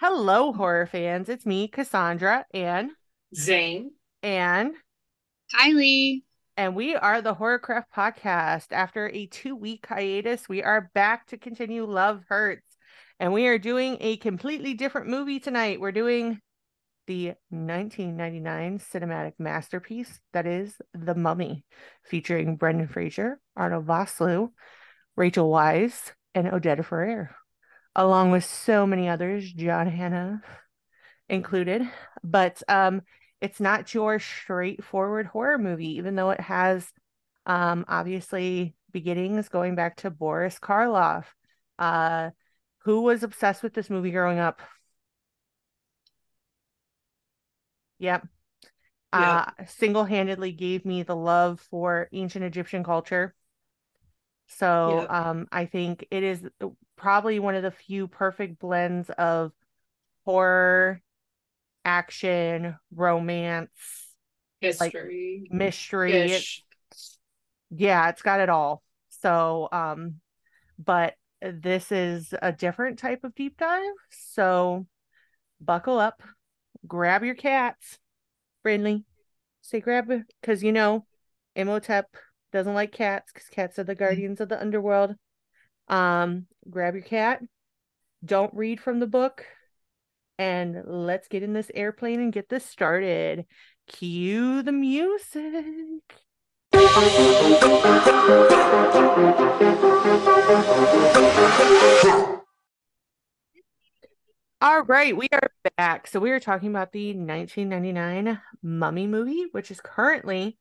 Hello, horror fans. It's me, Cassandra, and Zane. and Kylie. and we are the Horrorcraft Podcast. After a two-week hiatus, we are back to continue Love Hurts, and we are doing a completely different movie tonight. We're doing the 1999 cinematic masterpiece that is The Mummy, featuring Brendan Fraser, Arnold Vosloo, Rachel Weisz, and Oded Fehr, along with so many others, John Hannah included. But um, it's not your straightforward horror movie, even though it has um, obviously beginnings going back to Boris Karloff, uh, who was obsessed with this movie growing up. Yep. Uh, single-handedly gave me the love for ancient Egyptian culture. So Yep. um, I think it is probably one of the few perfect blends of horror, action, romance, History. mystery. It- yeah, it's got it all. So um, but this is a different type of deep dive. So buckle up, grab your cats, friendly. Say grab because you know Imhotep doesn't like cats because cats are the guardians of the underworld. Um, grab your cat. Don't read from the book. And let's get in this airplane and get this started. Cue the music. All right, we are back. So we are talking about the 1999 Mummy movie, which is currently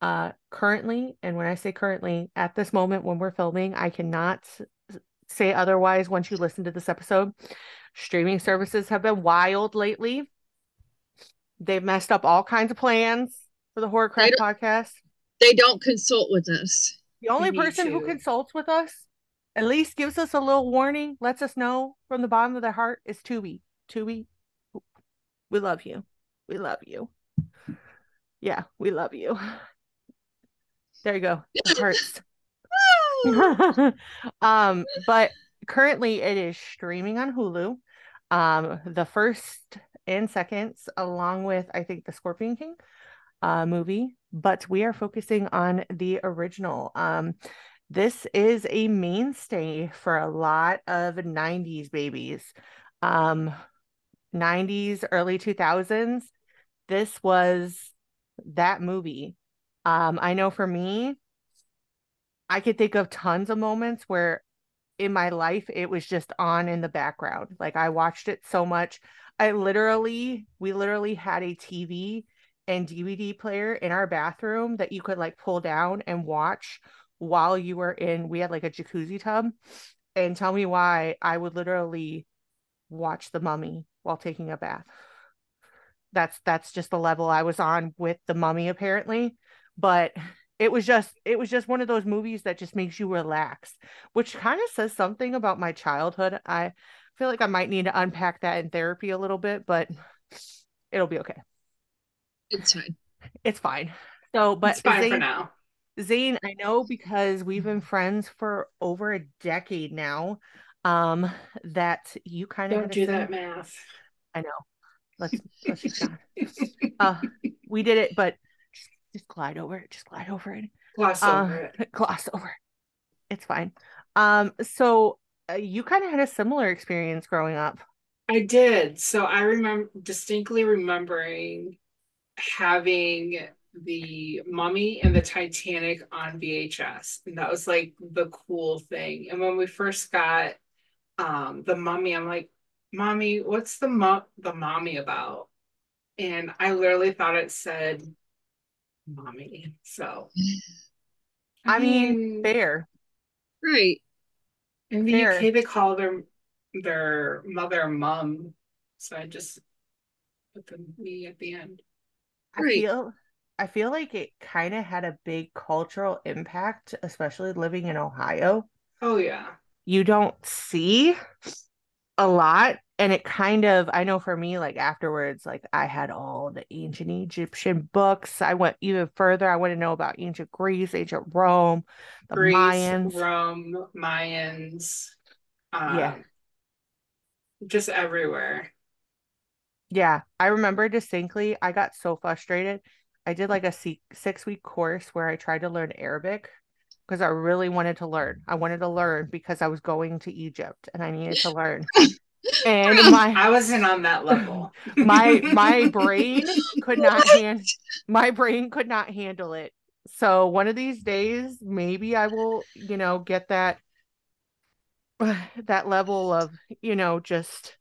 uh currently, and when I say currently, at this moment when we're filming, I cannot say otherwise once you listen to this episode. Streaming services have been wild lately. They've messed up all kinds of plans for the Horrorcraft don't- podcast. They don't consult with us. The only Me person who consults with us, at least gives us a little warning, lets us know from the bottom of their heart, is Tubi. Tubi, we love you. We love you. Yeah, we love you. There you go. It hurts. um, but currently it is streaming on Hulu. Um, the first and seconds, along with I think the Scorpion King uh movie, but we are focusing on the original. Um, this is a mainstay for a lot of 90s babies. Um, 90s, early 2000s. This was that movie. Um, I know for me, I could think of tons of moments where in my life it was just on in the background. Like I watched it so much. I literally, we literally had a TV and DVD player in our bathroom that you could like pull down and watch while you were in. We had like a jacuzzi tub. And tell me why I would literally watch The Mummy while taking a bath. That's that's just the level I was on with The Mummy apparently. But it was just it was just one of those movies that just makes you relax, which kind of says something about my childhood. I feel like I might need to unpack that in therapy a little bit, but it'll be okay. It's fine. It's fine. So, but it's fine for now. Zane, I know because we've been friends for over a decade now, um, that you kind of Don't do that math. I know. Let's let's just. Uh, we did it, but just, glide over it. Just glide over it. Gloss Uh, over it. gloss over. it. It's fine. Um, so uh, you kind of had a similar experience growing up. I did. So I remember distinctly remembering having the Mummy and the Titanic on VHS. And that was like the cool thing. And when we first got um the Mummy, I'm like, Mommy, what's the mu- the mommy about? And I literally thought it said mommy. So I mean, fair. Right. in the fair. UK they call their their mother mum. So I just put the me at the end. I Right. feel I feel like it kind of had a big cultural impact, especially living in Ohio. Oh yeah. You don't see a lot, and it kind of I know for me, like afterwards, like I had all the ancient Egyptian books. I went even further. I want to know about ancient Greece, ancient Rome, the Greece, Mayans. Rome, Mayans. Um, Yeah. just everywhere. Yeah, I remember distinctly. I got so frustrated. I did like a six week course where I tried to learn Arabic because I really wanted to learn. I wanted to learn because I was going to Egypt and I needed to learn. And my I wasn't on that level. my my brain could not hand my brain could not handle it. So one of these days maybe I will, you know, get that that level of, you know, just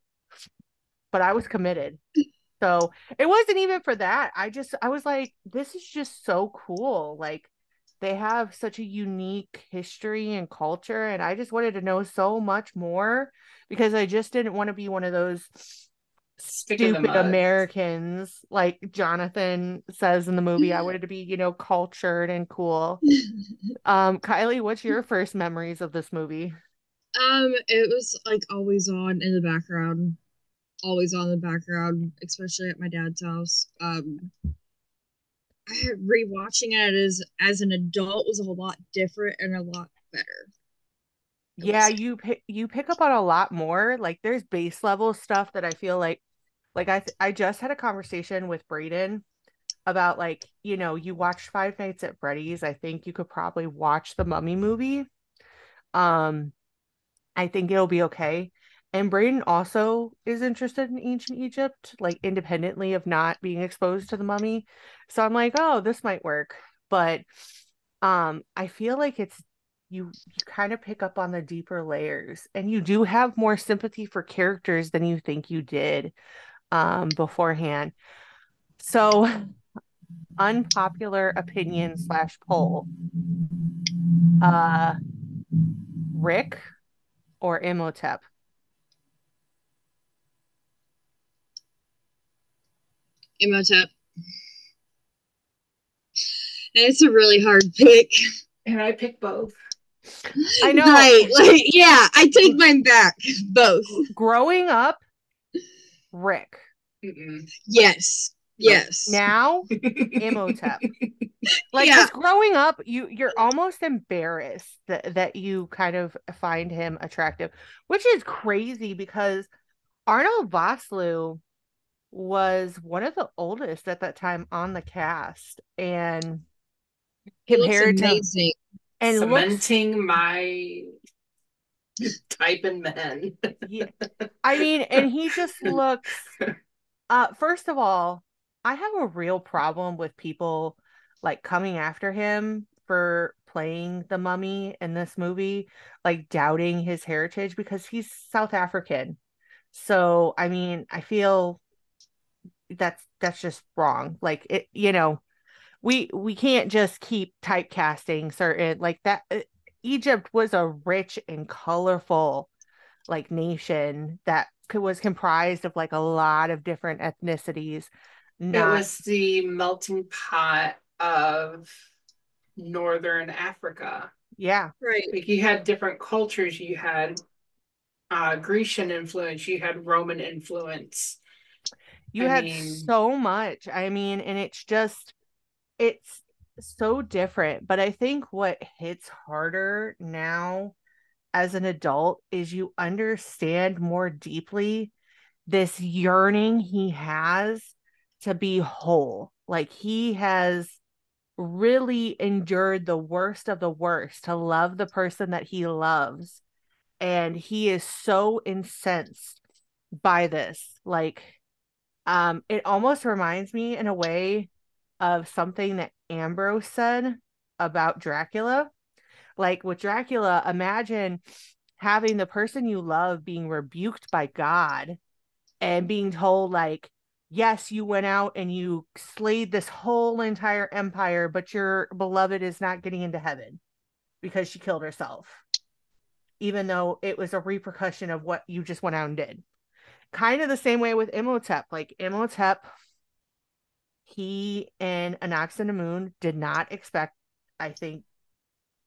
but I was committed. So it wasn't even for that. I just I was like, this is just so cool. Like they have such a unique history and culture, and I just wanted to know so much more because I just didn't want to be one of those stupid Americans, like Jonathan says in the movie. I wanted to be, you know, cultured and cool. um, Kylie, what's your first memories of this movie? Um, it was like always on in the background always on the background, especially at my dad's house. Um, rewatching it as as an adult was a lot different and a lot better. Yeah, was... you pick you pick up on a lot more. Like there's base level stuff that I feel like like I th- I just had a conversation with Braden about like, you know, you watched Five Nights at Freddy's. I think you could probably watch the Mummy movie. Um I think it'll be okay. And Braden also is interested in ancient Egypt, like independently of not being exposed to the mummy. So I'm like, oh, this might work. But um, I feel like it's you you kind of pick up on the deeper layers and you do have more sympathy for characters than you think you did um beforehand. So unpopular opinion slash poll. Uh Rick or Imhotep? Imhotep. it's a really hard pick. And I pick both. I know. Right. Like, yeah, I take mine back. Both. Growing up, Rick. Mm-mm. Yes. Yes. Now, Imhotep. Like yeah. growing up, you you're almost embarrassed that that you kind of find him attractive, which is crazy because Arnold Vosloo was one of the oldest at that time on the cast and compared to and cementing looks, my type in men. yeah, I mean, and he just looks uh first of all, I have a real problem with people like coming after him for playing the mummy in this movie, like doubting his heritage because he's South African. So, I mean, I feel that's that's just wrong like it you know we we can't just keep typecasting certain like that uh, egypt was a rich and colorful like nation that was comprised of like a lot of different ethnicities not... it was the melting pot of northern africa. Yeah. Right. Like you had different cultures. You had uh grecian influence. You had roman influence. You I had mean... so much. I mean, and it's just it's so different. But I think what hits harder now as an adult is you understand more deeply this yearning he has to be whole. Like he has really endured the worst of the worst to love the person that he loves. And he is so incensed by this. Like um, it almost reminds me in a way of something that Ambrose said about Dracula. Like with Dracula, imagine having the person you love being rebuked by God and being told, like, yes, you went out and you slayed this whole entire empire, but your beloved is not getting into heaven because she killed herself, even though it was a repercussion of what you just went out and did kind of the same way with Imhotep. Like Imhotep, he and Anck-su-namun did not expect, I think,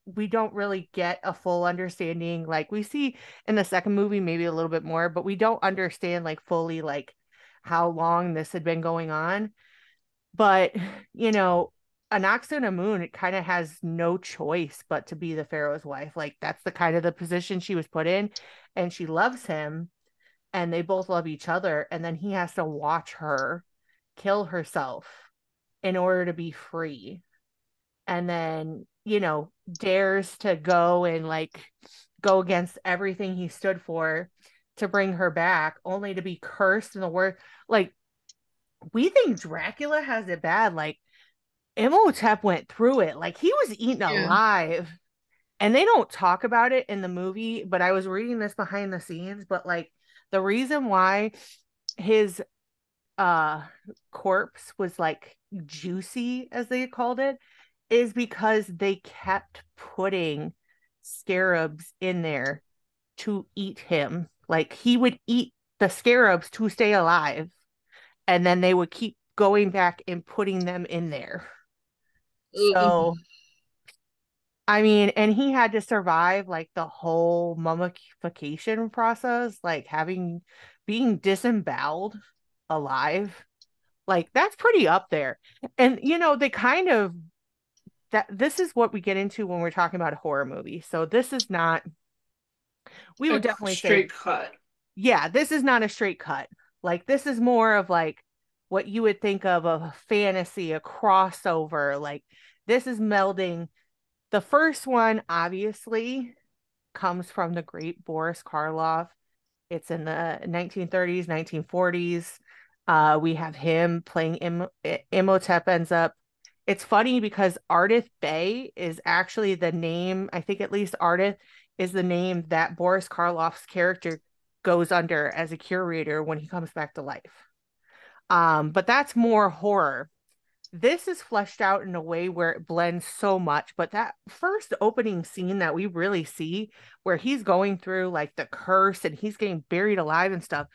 we don't really get a full understanding. Like we see in the second movie, maybe a little bit more, but we don't understand like fully like how long this had been going on. But you know, Anck-su-namun it kind of has no choice but to be the pharaoh's wife. Like that's the kind of the position she was put in, and she loves him and they both love each other and then he has to watch her kill herself in order to be free. And then you know dares to go and like go against everything he stood for to bring her back only to be cursed in the word like we think dracula has it bad. Like imhotep went through it. Like he was eaten Yeah. alive. And they don't talk about it in the movie but i was reading this behind the scenes. But like the reason why his uh corpse was like juicy as they called it is because they kept putting scarabs in there to eat him. Like he would eat the scarabs to stay alive and then they would keep going back and putting them in there. Ugh. so I mean, and he had to survive like the whole mummification process, like having being disemboweled alive. Like that's pretty up there. And you know, they kind of that this is what we get into when we're talking about a horror movie. So this is not we would A definitely say straight cut. yeah, this is not a straight cut. Like this is more of like what you would think of a fantasy, a crossover. Like this is melding. The first one obviously comes from the great Boris Karloff. It's in the 1930s, 1940s. Uh, we have him playing Im- Imhotep ends up. It's funny because Ardath Bey is actually the name, I think at least Ardath is the name that Boris Karloff's character goes under as a curator when he comes back to life. Um, but that's more horror. This is fleshed out in a way where it blends so much. But that first opening scene that we really see, where he's going through like the curse and he's getting buried alive and stuff,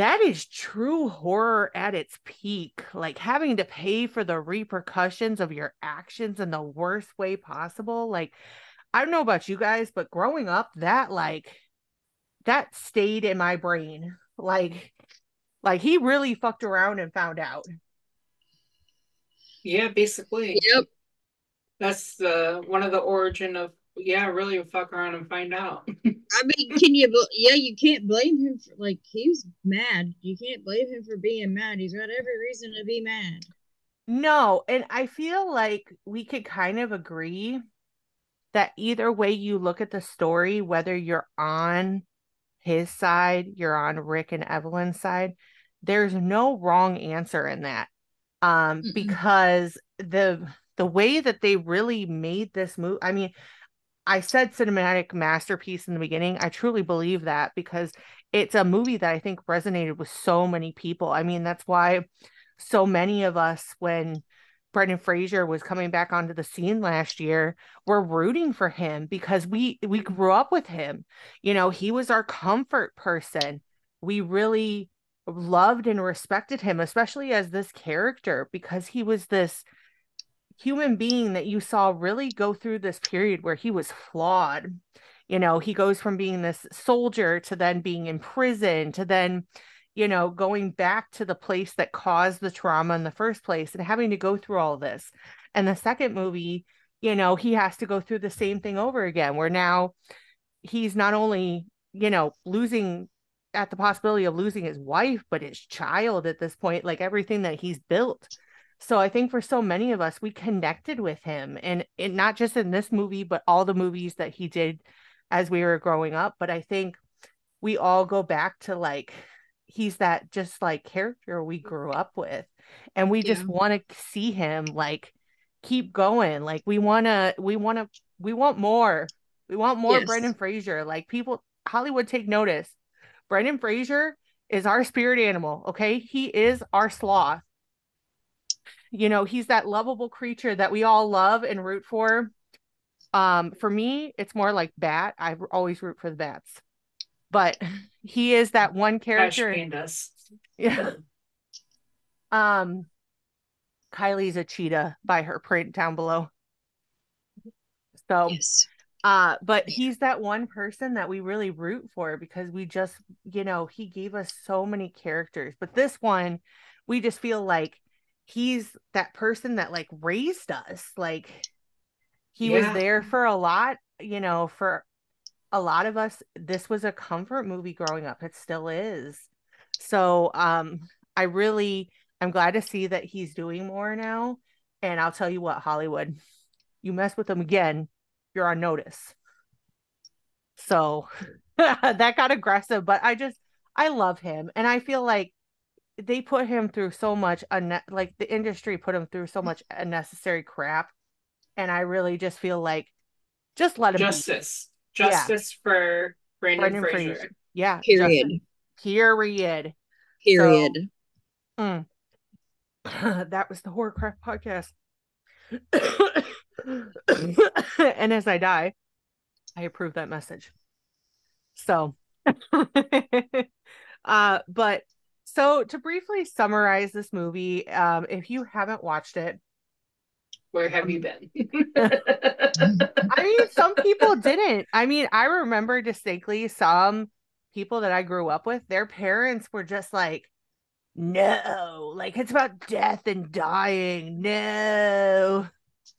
that is true horror at its peak. Like having to pay for the repercussions of your actions in the worst way possible. Like, I don't know about you guys, but growing up, that like that stayed in my brain. Like, like he really fucked around and found out. Yeah, basically. Yep. That's the one of the origin of yeah, really fuck around and find out. I mean, can you? Yeah, you can't blame him for like he was mad. You can't blame him for being mad. He's got every reason to be mad. No, and I feel like we could kind of agree that either way you look at the story, whether you're on his side, you're on Rick and Evelyn's side, there's no wrong answer in that. Um, Mm-mm. because the the way that they really made this move, I mean, I said cinematic masterpiece in the beginning. I truly believe that because it's a movie that I think resonated with so many people. I mean, that's why so many of us, when Brendan Fraser was coming back onto the scene last year, were rooting for him because we we grew up with him. You know, he was our comfort person. We really loved and respected him, especially as this character, because he was this human being that you saw really go through this period where he was flawed. You know, he goes from being this soldier to then being in prison to then, you know, going back to the place that caused the trauma in the first place and having to go through all this. And the second movie, you know, he has to go through the same thing over again, where now he's not only, you know, losing at the possibility of losing his wife, but his child at this point, like everything that he's built. So I think for so many of us, we connected with him, and it, not just in this movie, but all the movies that he did as we were growing up. But I think we all go back to like he's that just like character we grew up with, and we just want to see him like keep going. Like we want to, we want to, we want more. We want more Yes. Brendan Fraser. Like people, Hollywood, take notice. Brendan Fraser is our spirit animal. Okay, he is our sloth you know he's that lovable creature that we all love and root for. Um for me it's more like bat. I always root for the bats. But he is that one Cash character. Pandas. yeah. Um kylie's a cheetah by her print down below. So Yes. uh but he's that one person that we really root for because we just you know he gave us so many characters. But this one we just feel like he's that person that like raised us like he was there for a lot you know for a lot of us this was a comfort movie growing up. It still is. So um I really I'm glad to see that he's doing more now. And I'll tell you what, Hollywood, you mess with him again, you're on notice. So that got aggressive, but I just I love him and I feel like they put him through so much unne- like the industry put him through so much unnecessary crap and I really just feel like just let him justice be. justice yeah. for brandon, Brendan Fraser. Fraser. Yeah. Period. Justice. Period. Period. So, mm, that was the horror craft podcast. and as I die, I approve that message. So, uh, but so to briefly summarize this movie, um, if you haven't watched it, where have um, you been? I mean, some people didn't. I mean, I remember distinctly some people that I grew up with, their parents were just like, no, like it's about death and dying. No.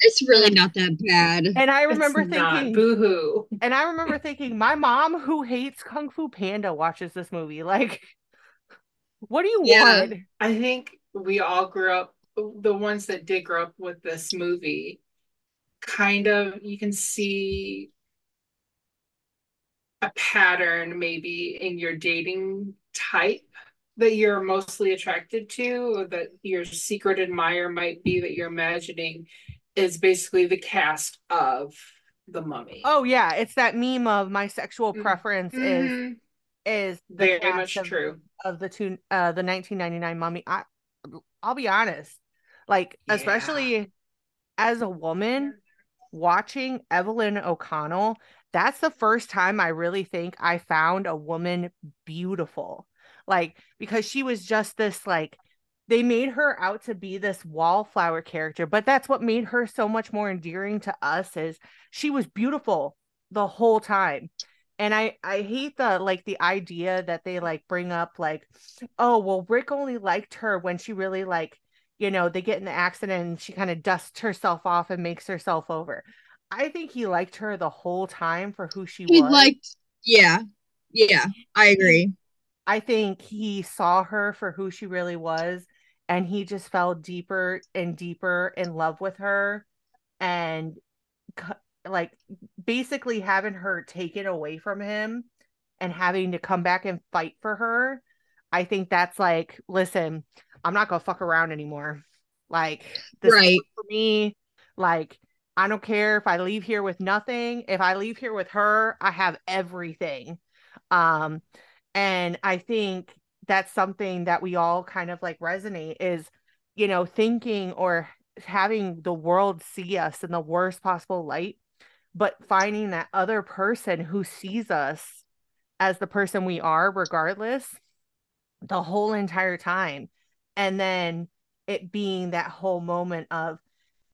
It's really not that bad. And I remember it's thinking, boo hoo. And I remember thinking, my mom, who hates Kung Fu Panda, watches this movie. Like, what do you yeah, want? I think we all grew up, the ones that did grow up with this movie, kind of, you can see a pattern maybe in your dating type that you're mostly attracted to or that your secret admirer might be that you're imagining is basically the cast of the mummy oh yeah it's that meme of my sexual mm-hmm. preference mm-hmm. is is very much of, true. of the two uh the 1999 mummy. I i'll be honest like yeah. especially as a woman watching evelyn o'connell that's the first time i really think i found a woman beautiful. Like because she was just this like they made her out to be this wallflower character but that's what made her so much more endearing to us is she was beautiful the whole time and i i hate the like the idea that they like bring up like oh well rick only liked her when she really like you know they get in the accident and she kind of dusts herself off and makes herself over. I think he liked her the whole time for who she he was. liked yeah yeah i agree. I think he saw her for who she really was and he just fell deeper and deeper in love with her and like basically having her taken away from him and having to come back and fight for her. I think that's like, listen, I'm not gonna fuck around anymore. Like this right. for me. Like I don't care if I leave here with nothing. If I leave here with her, I have everything. Um, and I think that's something that we all kind of like resonate is, you know, thinking or having the world see us in the worst possible light, but finding that other person who sees us as the person we are, regardless, the whole entire time. And then it being that whole moment of,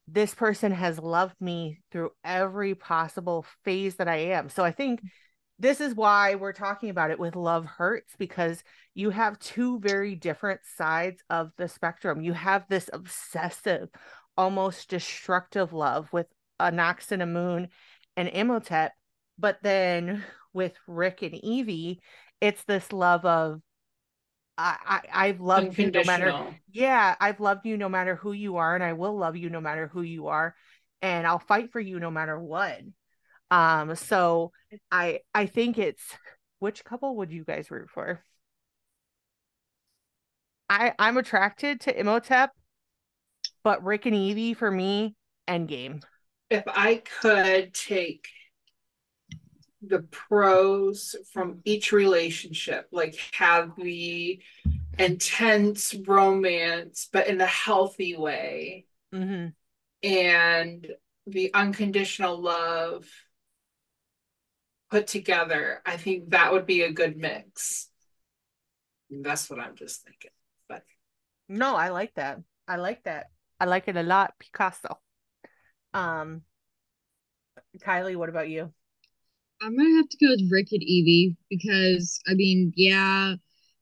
this person has loved me through every possible phase that I am. So I think this is why we're talking about it with love hurts because you have two very different sides of the spectrum you have this obsessive almost destructive love with Anck-su-namun and moon and imhotep but then with rick and evie it's this love of I, I I've loved you no matter yeah I've loved you no matter who you are and I will love you no matter who you are and I'll fight for you no matter what um, so I I think it's which couple would you guys root for? I I'm attracted to Imhotep, but Rick and Evie for me, Endgame. If I could take the pros from each relationship, like have the intense romance, but in a healthy way, mm-hmm. and the unconditional love put together, I think that would be a good mix. That's what I'm just thinking. But no, I like that. I like that. I like it a lot. Picasso. Um, Kylie, what about you? I'm gonna have to go with Rick and Evie because I mean, yeah,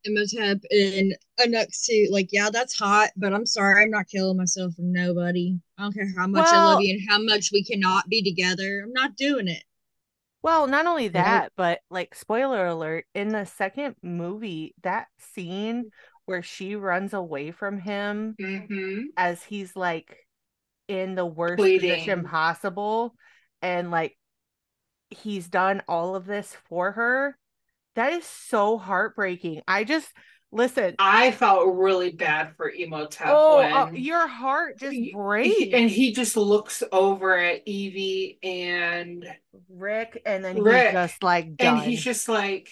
Imhotep and Anck-su, like, yeah, that's hot, but I'm sorry, I'm not killing myself for nobody. I don't care how much well, I love you and how much we cannot be together. I'm not doing it. Well, not only that, but like spoiler alert, in the second movie, that scene where she runs away from him hmm as he's like in the worst Pleading. position possible and like he's done all of this for her. That is so heartbreaking. I just listen. I felt really bad for Imhotep Oh, when uh, your heart just breaks. he- and he just looks over at Evie and Rick, and then Rick, he's just like done. and he's just like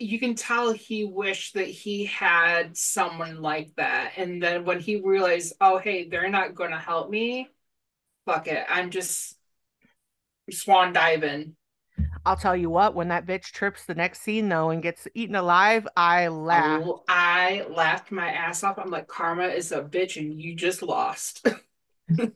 you can tell he wished that he had someone like that and then when he realized oh hey they're not going to help me fuck it i'm just swan diving I'll tell you what, when that bitch trips the next scene though and gets eaten alive, I laugh. Oh, i laughed my ass off i'm like karma is a bitch and you just lost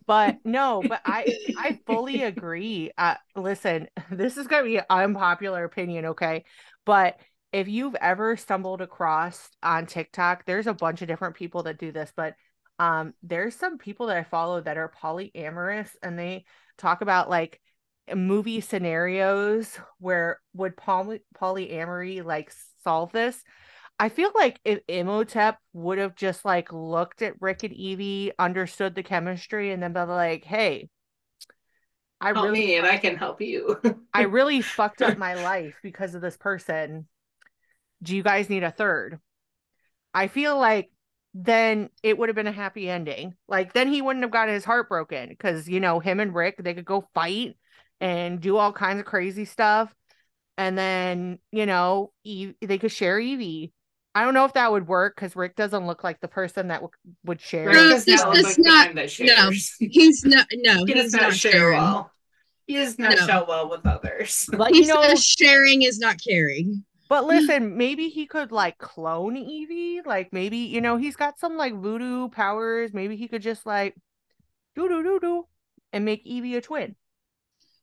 But no, but I I fully agree. Uh listen, this is gonna be an unpopular opinion, okay? But if you've ever stumbled across on TikTok, there's a bunch of different people that do this, but um there's some people that I follow that are polyamorous and they talk about like movie scenarios where would poly polyamory like solve this? I feel like if Imhotep would have just like looked at Rick and Evie, understood the chemistry, and then been like, "Hey, I help really, me and i can help you I really fucked up my life because of this person. Do you guys need a third? I feel like then it would have been a happy ending. Like then he wouldn't have gotten his heart broken because you know him and Rick they could go fight and do all kinds of crazy stuff, and then you know Eve, they could share Evie. I don't know if that would work because Rick doesn't look like the person that w- would share. Rick No, does this not look like not- no. He's not. No, he he's not, not share sharing. well he does not No. share well with others But He you know, sharing is not caring. But listen, maybe he could like clone Evie. Like maybe, you know, he's got some like voodoo powers. Maybe he could just like do do do do and make Evie a twin.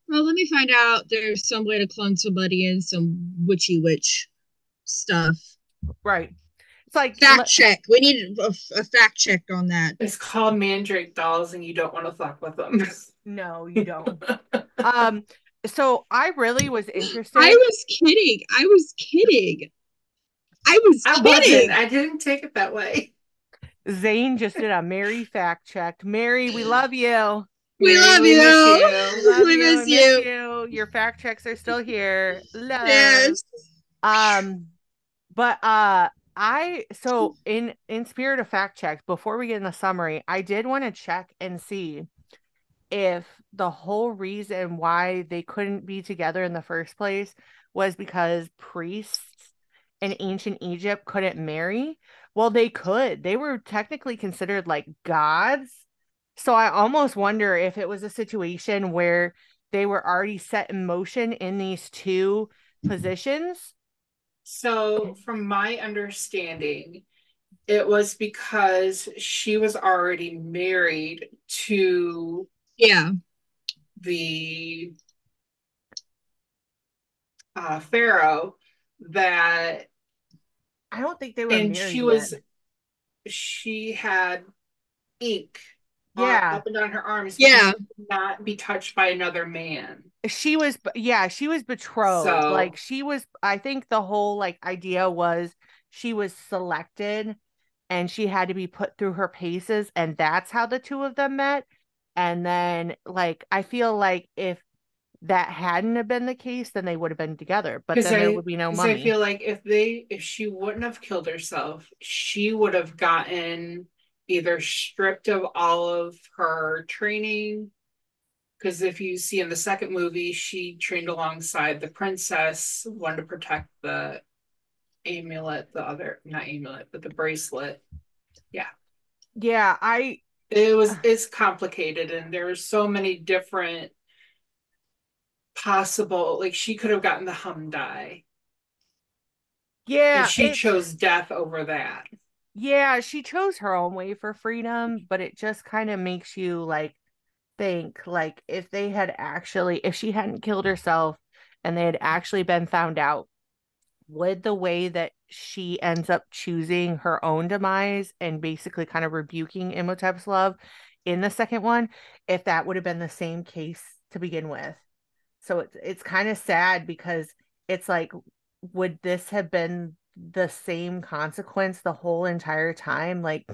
Well, let me find out. There's some way to clone somebody in some witchy witch stuff. Right. It's like Fact le- check. We need a, a fact check on that. it's called mandrake dolls and you don't want to fuck with them no, you don't. um so I really was interested. I was kidding. I was kidding. I was I kidding. wasn't. I didn't take it that way. Zane just did a Mary fact check. Mary, we love you. We Mary, love we you. you. Love We you, miss you. you. Your fact checks are still here. Love. Yes. Um, but uh, I so in in spirit of fact check, before we get in the summary, I did want to check and see if the whole reason why they couldn't be together in the first place was because priests in ancient Egypt couldn't marry. Well, they could. They were technically considered like gods. So I almost wonder if it was a situation where they were already set in motion in these two positions. So, from my understanding, it was because she was already married to Yeah. the uh, Pharaoh that, I don't think they were and married she was, yet. she had ink Yeah. up and down her arms. Yeah. she could Not be touched by another man. she was yeah she was betrothed So- like she was i think the whole like idea was she was selected and she had to be put through her paces and that's how the two of them met and then like i feel like if that hadn't have been the case then they would have been together But then there would be no money I feel like if they if she wouldn't have killed herself, she would have gotten either stripped of all of her training. Because if you see in the second movie, she trained alongside the princess, one to protect the amulet, the other not amulet, but the bracelet. Yeah. Yeah i It was it's complicated and there were so many different possible like she could have gotten the hum die. yeah and she it- chose death over that. yeah she chose her own way for freedom but it just kind of makes you like think like if they had actually if she hadn't killed herself and they had actually been found out would the way that she ends up choosing her own demise and basically kind of rebuking Imhotep's love in the second one if that would have been the same case to begin with So it's it's kind of sad because it's like, would this have been the same consequence the whole entire time? Like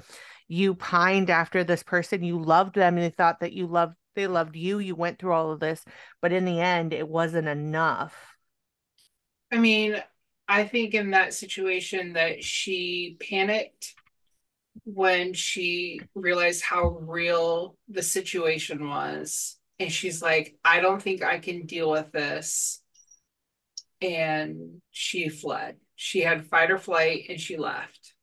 you pined after this person, you loved them, and they thought that you loved they loved you. You went through all of this, but in the end, it wasn't enough. I mean, I think in that situation that she panicked when she realized how real the situation was. And she's like, I don't think I can deal with this. And she fled. She had fight or flight and she left.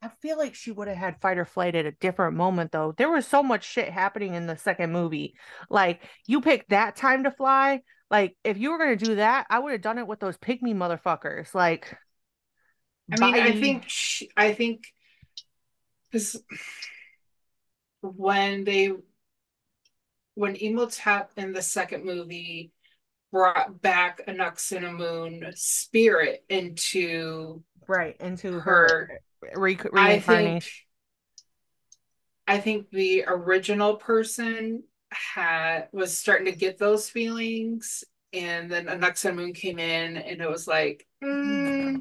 I feel like she would have had fight or flight at a different moment though. There was so much shit happening in the second movie. Like you picked that time to fly. Like if you were gonna do that, I would have done it with those pygmy motherfuckers. Like I mean, I think she, I think because when they when Imhotep in the second movie brought back Anck-su-namun spirit into right into her, her re- reincarnation. I think, I think the original person had was starting to get those feelings, and then Anck-su-namun came in, and it was like, mm,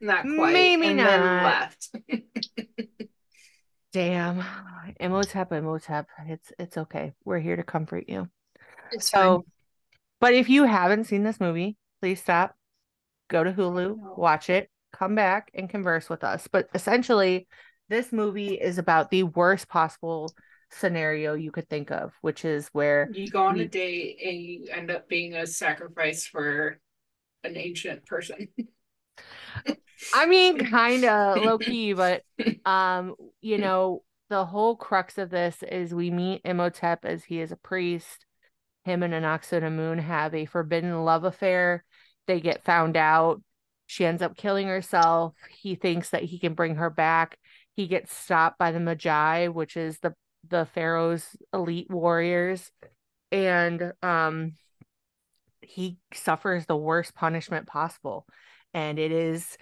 not quite, maybe and not. left. Damn, Imhotep, Imhotep. It's it's okay. We're here to comfort you. It's so, fine. but if you haven't seen this movie, please stop, go to Hulu, watch it, come back and converse with us. But essentially, this movie is about the worst possible scenario you could think of, which is where you go on a date and you end up being a sacrifice for an ancient person. I mean, kind of low key, but um, you know, the whole crux of this is we meet Imhotep as he is a priest. Him and Anck-su-namun have a forbidden love affair. They get found out. She ends up killing herself. He thinks that he can bring her back. He gets stopped by the Medjai, which is the the Pharaoh's elite warriors, and um, he suffers the worst punishment possible. And it is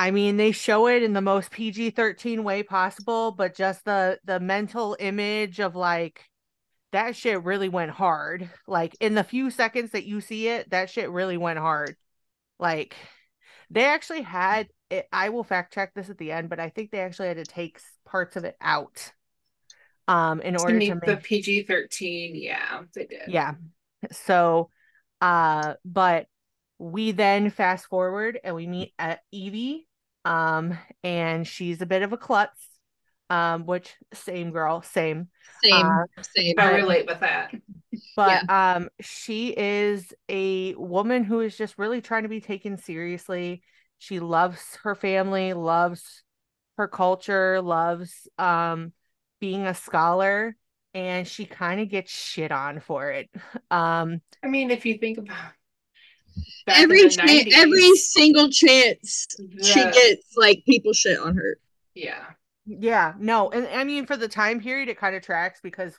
I mean, they show it in the most PG 13 way possible, but just the the mental image of like that shit really went hard. Like in the few seconds that you see it, that shit really went hard. Like they actually had it, I will fact check this at the end, but I think they actually had to take parts of it out. Um, in to order to make the PG 13, yeah, they did. Yeah. So uh, but we then fast forward and we meet at Evie um, and she's a bit of a klutz. Um, which same girl, same, same, uh, same. I relate with that. But yeah. um, she is a woman who is just really trying to be taken seriously. She loves her family, loves her culture, loves um being a scholar, and she kind of gets shit on for it. Um, I mean, if you think about every chance, every single chance the... she gets, like people shit on her. Yeah. Yeah, no, and I mean for the time period, it kind of tracks because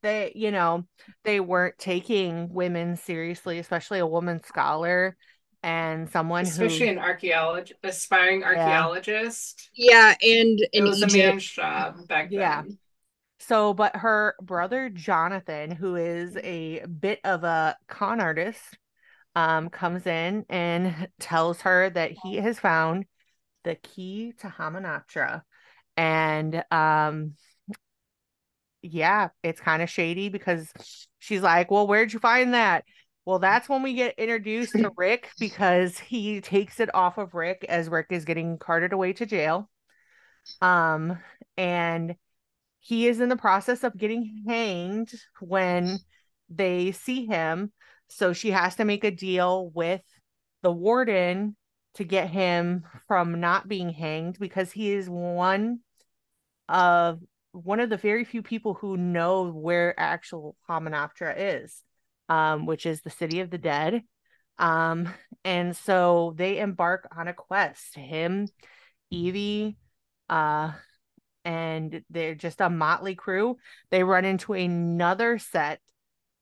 they, you know, they weren't taking women seriously, especially a woman scholar and someone especially who, an archaeologist aspiring archaeologist yeah and it was Egypt. a man's job back then yeah so but her brother jonathan who is a bit of a con artist um, comes in and tells her that he has found the key to Hamunaptra And um, yeah, it's kind of shady because she's like, Well, where'd you find that? Well, that's when we get introduced to Rick because he takes it off of Rick as Rick is getting carted away to jail. Um, and he is in the process of getting hanged when they see him so she has to make a deal with the warden to get him from not being hanged because he is one of one of the very few people who know where actual Hamunaptra is, um, which is the city of the dead. Um, and so they embark on a quest. Him, Evie, uh, and they're just a motley crew. They run into another set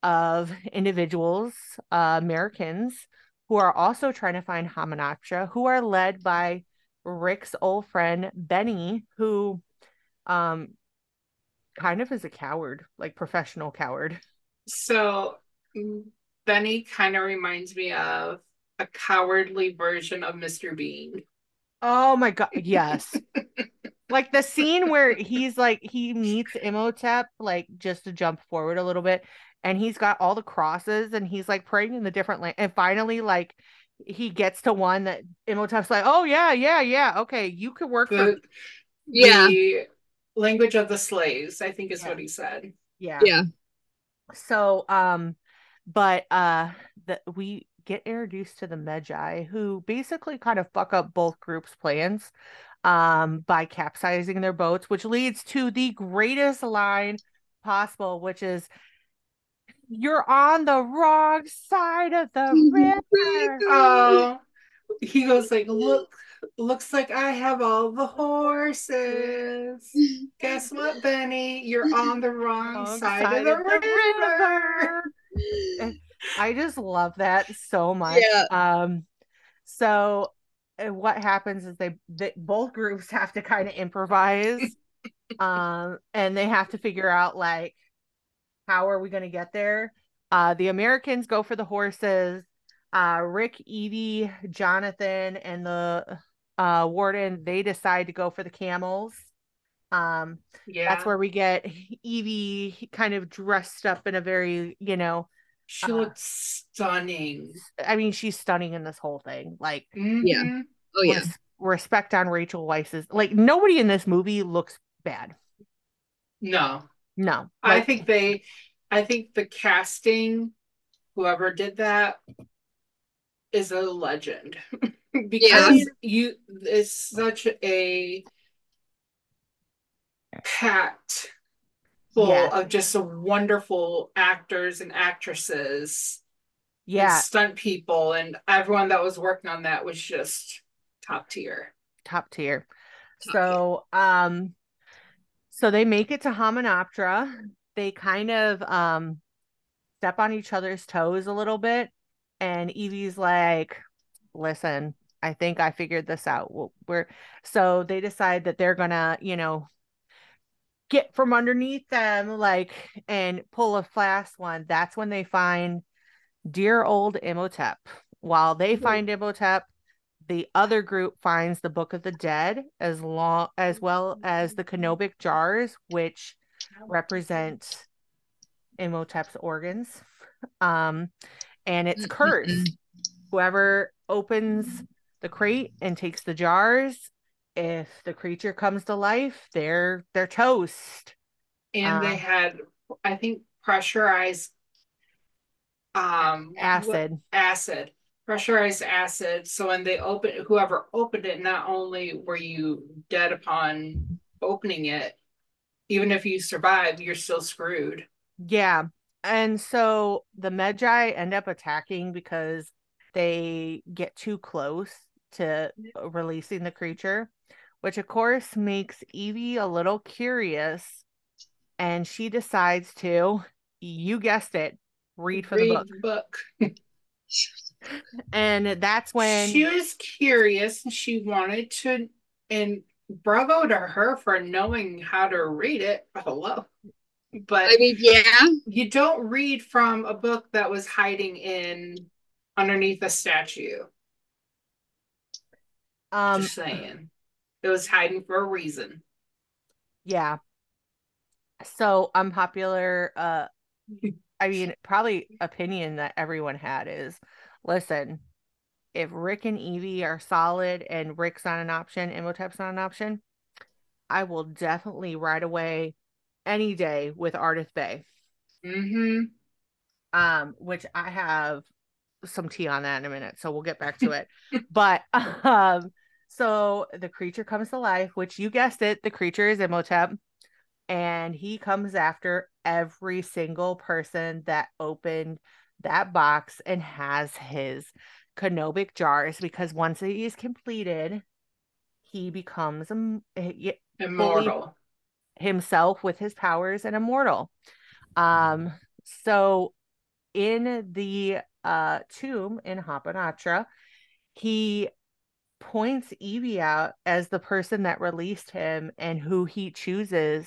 of individuals, uh, Americans, who are also trying to find Hamunaptra, who are led by Rick's old friend Benny, who um kind of is a coward, like professional coward. So Benny kind of reminds me of a cowardly version of Mr. Bean. Oh my god, yes. like the scene where he's like he meets Imhotep, like just to jump forward a little bit, and he's got all the crosses and he's like praying in the different land, and finally, like he gets to one that Imhotep's like, oh yeah, yeah, yeah, okay, you could work The, for Yeah. the language of the slaves, I think is Yeah. what he said. yeah. Yeah. So um but uh the we get introduced to the Medjai who basically kind of fuck up both groups' plans um by capsizing their boats, which leads to the greatest line possible, which is you're on the wrong side of the river. Oh, he goes like, look, looks like I have all the horses. Guess what, Benny? You're on the wrong Wrong side, of the, river. I just love that so much. Yeah. Um, so uh, what happens is they, they both groups have to kind of improvise, um, and they have to figure out like how are we going to get there. Uh, the Americans go for the horses. Uh, Rick, Evie, Jonathan, and the uh warden they decide to go for the camels. Um, Yeah, that's where we get Evie kind of dressed up in a very, you know, she uh, looks stunning. I mean, she's stunning in this whole thing. Like, Mhm. Oh yeah. res- respect on Rachel Weisz's. Like, nobody in this movie looks bad. No, No, I think they, I think the casting, whoever did that, is a legend because you it's such a packed full Yeah. of just wonderful actors and actresses and yeah, stunt people and everyone that was working on that was just top tier. top tier. Top So, um, so they make it to Hamunaptra. They kind of um step on each other's toes a little bit, and Evie's like, "Listen, I think I figured this out. We're so they decide that they're gonna, you know, get from underneath them, like, and pull a fast one. That's when they find dear old Imhotep. While they find Imhotep, the other group finds the Book of the Dead as long as well as the canopic jars, which represent Imhotep's organs. Um, and it's cursed. Whoever opens the crate and takes the jars, if the creature comes to life, they're they're toast. And they Uh, had, I think, pressurized um Acid. acid pressurized acid so when they open whoever opened it not only were you dead upon opening it even if you survive you're still screwed Yeah. And so the Medjai end up attacking because they get too close to releasing the creature, which of course makes Evie a little curious. And she decides to, you guessed it, read for the book. the book And that's when she was curious and she wanted to and bravo to her for knowing how to read it hello but I mean, yeah. you don't read from a book that was hiding in underneath a statue um just saying it was hiding for a reason yeah. So unpopular uh I mean probably opinion that everyone had is listen, if Rick and Evie are solid and Rick's not an option, Imhotep's not an option, I will definitely right away any day with Ardath Bey. mm-hmm Um, which I have some tea on that in a minute, so we'll get back to it. but um, so the creature comes to life, which you guessed it, the creature is Imhotep, and he comes after every single person that opened that box and has his canopic jars because once he is completed, he becomes a, he- immortal himself with his powers and immortal. Um, so in the uh tomb in Hamunaptra, he points Evie out as the person that released him and who he chooses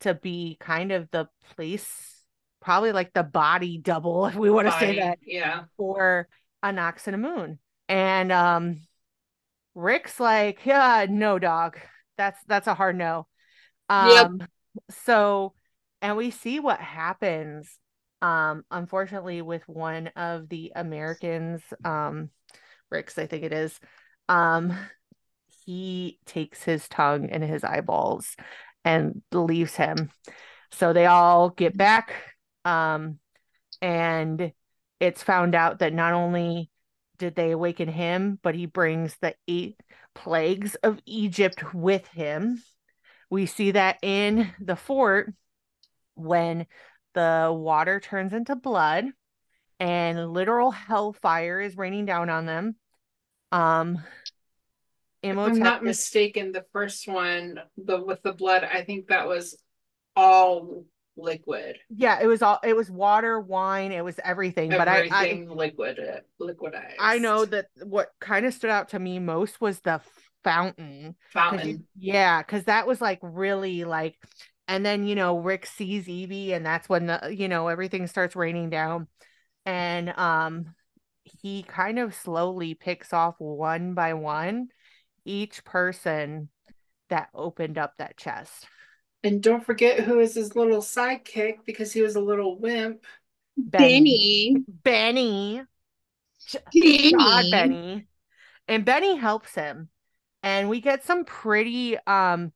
to be kind of the place probably like the body double, if we want to say that, Yeah. for Anck-su-namun. And um Rick's like, yeah, no, dog. That's that's a hard no. Yep. Um, so and we see what happens um unfortunately with one of the Americans, um Rick's, I think it is. Um he takes his tongue and his eyeballs and leaves him. So they all get back um and it's found out that not only did they awaken him, but he brings the eight plagues of Egypt with him. We see that in the fort when the water turns into blood and literal hellfire is raining down on them. Um, If I'm not is- mistaken, the first one, the with the blood, I think that was all liquid. yeah, it was all it was water, wine, it was everything. But I, I Everything liquid liquidized. I know that what kind of stood out to me most was the fountain. 'Cause you- fountain. yeah, because that was like really like, and then you know Rick sees Evie, and that's when the you know everything starts raining down, and um, he kind of slowly picks off one by one each person that opened up that chest. And don't forget who is his little sidekick because he was a little wimp. Benny. Benny, Benny. God, Benny, and Benny helps him, and we get some pretty um.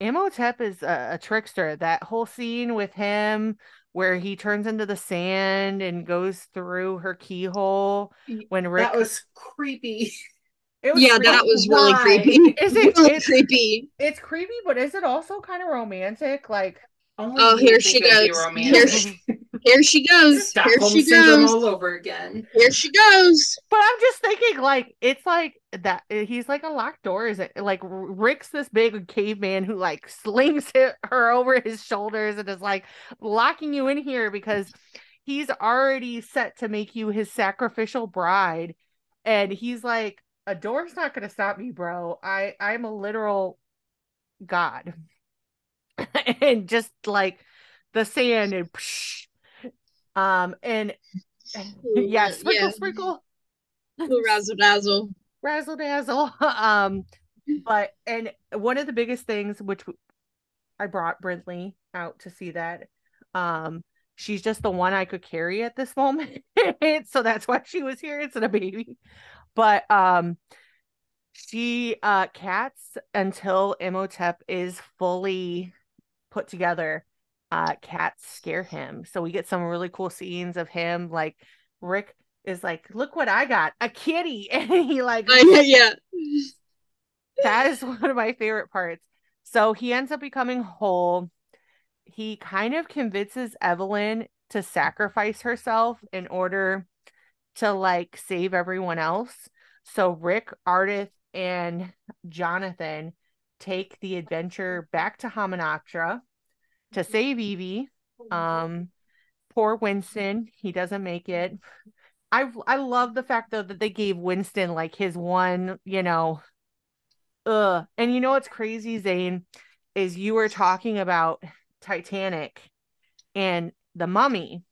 Imhotep is a, a trickster. That whole scene with him where he turns into the sand and goes through her keyhole when Rick That was creepy. it was Yeah, creepy. that was really Why? creepy. Is it- really it's- creepy? it's creepy, but is it also kind of romantic? Like Only Oh, here she think it'd be goes. Here she- Here she goes. Here Stockholm she syndrome goes. all over again. Here she goes. But I'm just thinking, like, it's like that. Eh, he's like a locked door, is it? Like Rick's this big caveman who like slings it, her over his shoulders and is like locking you in here because he's already set to make you his sacrificial bride, and he's like, a door's not gonna stop me, bro. I I'm a literal god, and just like the sand and. Psh, um and yeah, sprinkle, Yeah. sprinkle. Little razzle dazzle. razzle dazzle. um, but and one of the biggest things which I brought Brinley out to see that. Um, she's just the one I could carry at this moment, so that's why she was here instead of a baby. But um, she uh cats until Imhotep is fully put together. Uh, cats scare him, so we get some really cool scenes of him like Rick is like, "Look what I got, a kitty," and he like I, yeah. that is one of my favorite parts. So he ends up becoming whole. He kind of convinces Evelyn to sacrifice herself in order to like save everyone else. So Rick, Ardath, and Jonathan take the adventure back to Hamunaptra to save Evie. Um, poor Winston, he doesn't make it. I I love the fact though that they gave Winston like his one, you know, uh. And you know what's crazy, Zane, is you were talking about Titanic and the Mummy,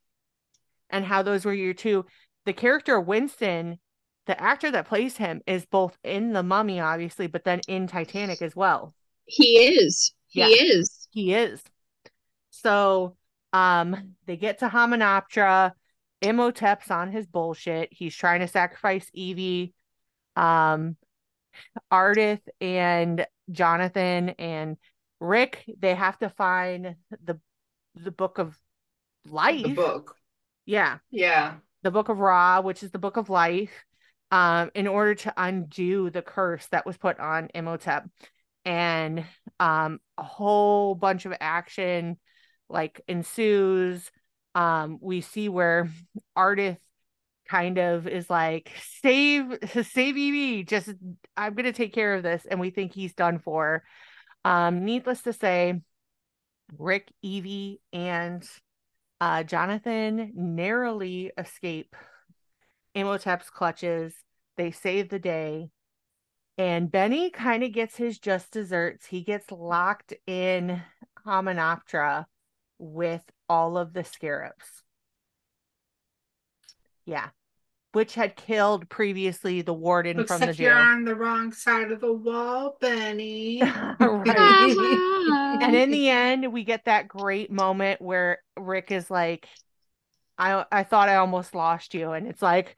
and how those were your two. The character Winston, the actor that plays him, is both in the Mummy, obviously, but then in Titanic as well. He is. He Yeah. is. He is. So um they get to Hamunaptra. Imhotep's on his bullshit. He's trying to sacrifice Evie. Um Ardath and Jonathan and Rick, they have to find the the book of life. The book. Yeah Yeah. the book of Ra, which is the book of life, um, in order to undo the curse that was put on Imhotep. And um, a whole bunch of action like ensues. Um, we see where Ardath kind of is like, save save Evie, just I'm gonna take care of this, and we think he's done for. Um, needless to say, Rick, Evie, and uh, Jonathan narrowly escape Imhotep's clutches. They save the day. And Benny kind of gets his just desserts. He gets locked in Hamunaptra with all of the scarabs. Yeah. Which had killed previously the warden Looks from like the jail. you're on the wrong side of the wall, Benny. and in the end, we get that great moment where Rick is like, I I thought I almost lost you. And it's like,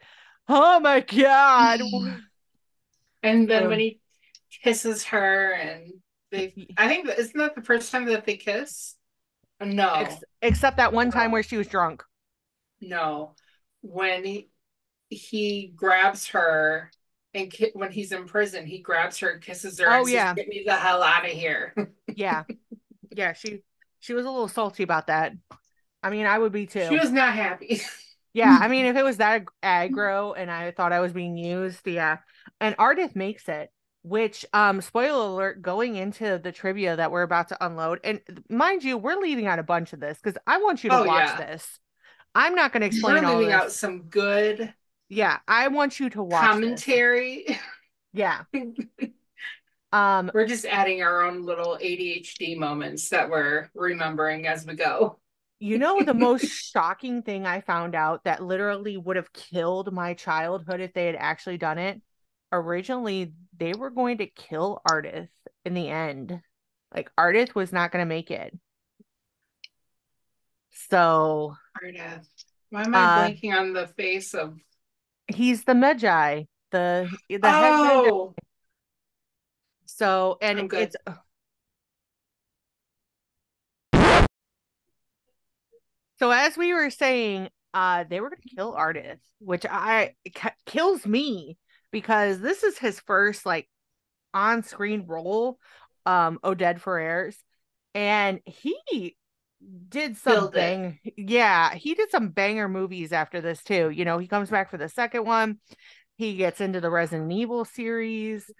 oh my God. And then So- when he kisses her, and they, I think isn't that the first time that they kiss? No, Ex- except that one time where she was drunk. no. When he he grabs her, and ki- when he's in prison, he grabs her, and kisses her, Oh, and says, yeah. "Get me the hell out of here." Yeah. Yeah, she she was a little salty about that. I mean, I would be too. She was not happy. Yeah, I mean, if it was that ag- aggro and I thought I was being used, yeah. And Ardath makes it, which, um, spoiler alert, going into the trivia that we're about to unload, and mind you, we're leaving out a bunch of this because I want you to Oh, watch yeah. this. I'm not going to explain We're all leaving this. out some good Yeah, I want you to watch this. commentary. Yeah. Um, We're just adding our own little ADHD moments that we're remembering as we go. You know, the most shocking thing I found out that literally would have killed my childhood if they had actually done it. Originally, they were going to kill Ardath in the end. Like, Ardath was not going to make it. So Ardath. Why am I Uh, blanking on the face of? he's the Medjai, the the head Medjai. Oh, So, and it's so as we were saying, uh, they were going to kill Ardath, which I kills me because this is his first like on-screen role, um, Oded Fehr's, and he did some Killed it. bang, yeah, he did some banger movies after this too. You know, he comes back for the second one. He gets into the Resident Evil series.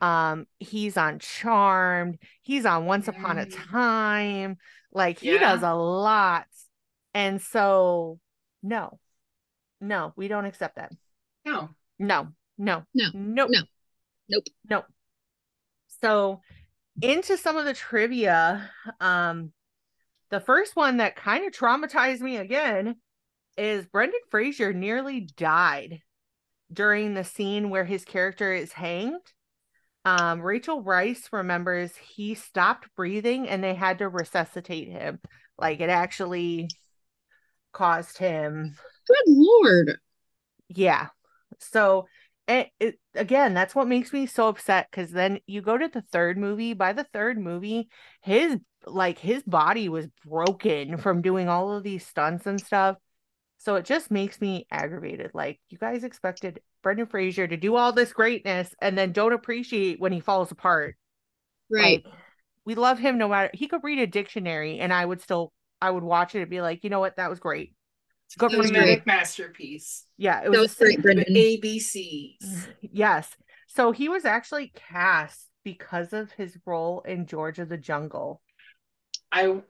Um, he's on Charmed. He's on Once Upon a Mm. Time. Like he Yeah. does a lot. And so, no, no, we don't accept that. no. No, no, No, nope, no, nope. nope. So, into some of the trivia. Um, the first one that kind of traumatized me again is Brendan Fraser nearly died during the scene where his character is hanged. Um, Rachel Weisz remembers he stopped breathing and they had to resuscitate him. Like it actually caused him Good lord. yeah. So it, it again, that's what makes me so upset because then you go to the third movie. By the third movie, his like his body was broken from doing all of these stunts and stuff. So it just makes me aggravated. Like you guys expected Brendan Fraser to do all this greatness and then don't appreciate when he falls apart. Right. Like, we love him no matter he could read a dictionary and I would still I would watch it and be like, you know what, that was great. Cinematic masterpiece. Yeah, it was, was a great, The Brendan. ABCs. Yes. So he was actually cast because of his role in George of the Jungle. I,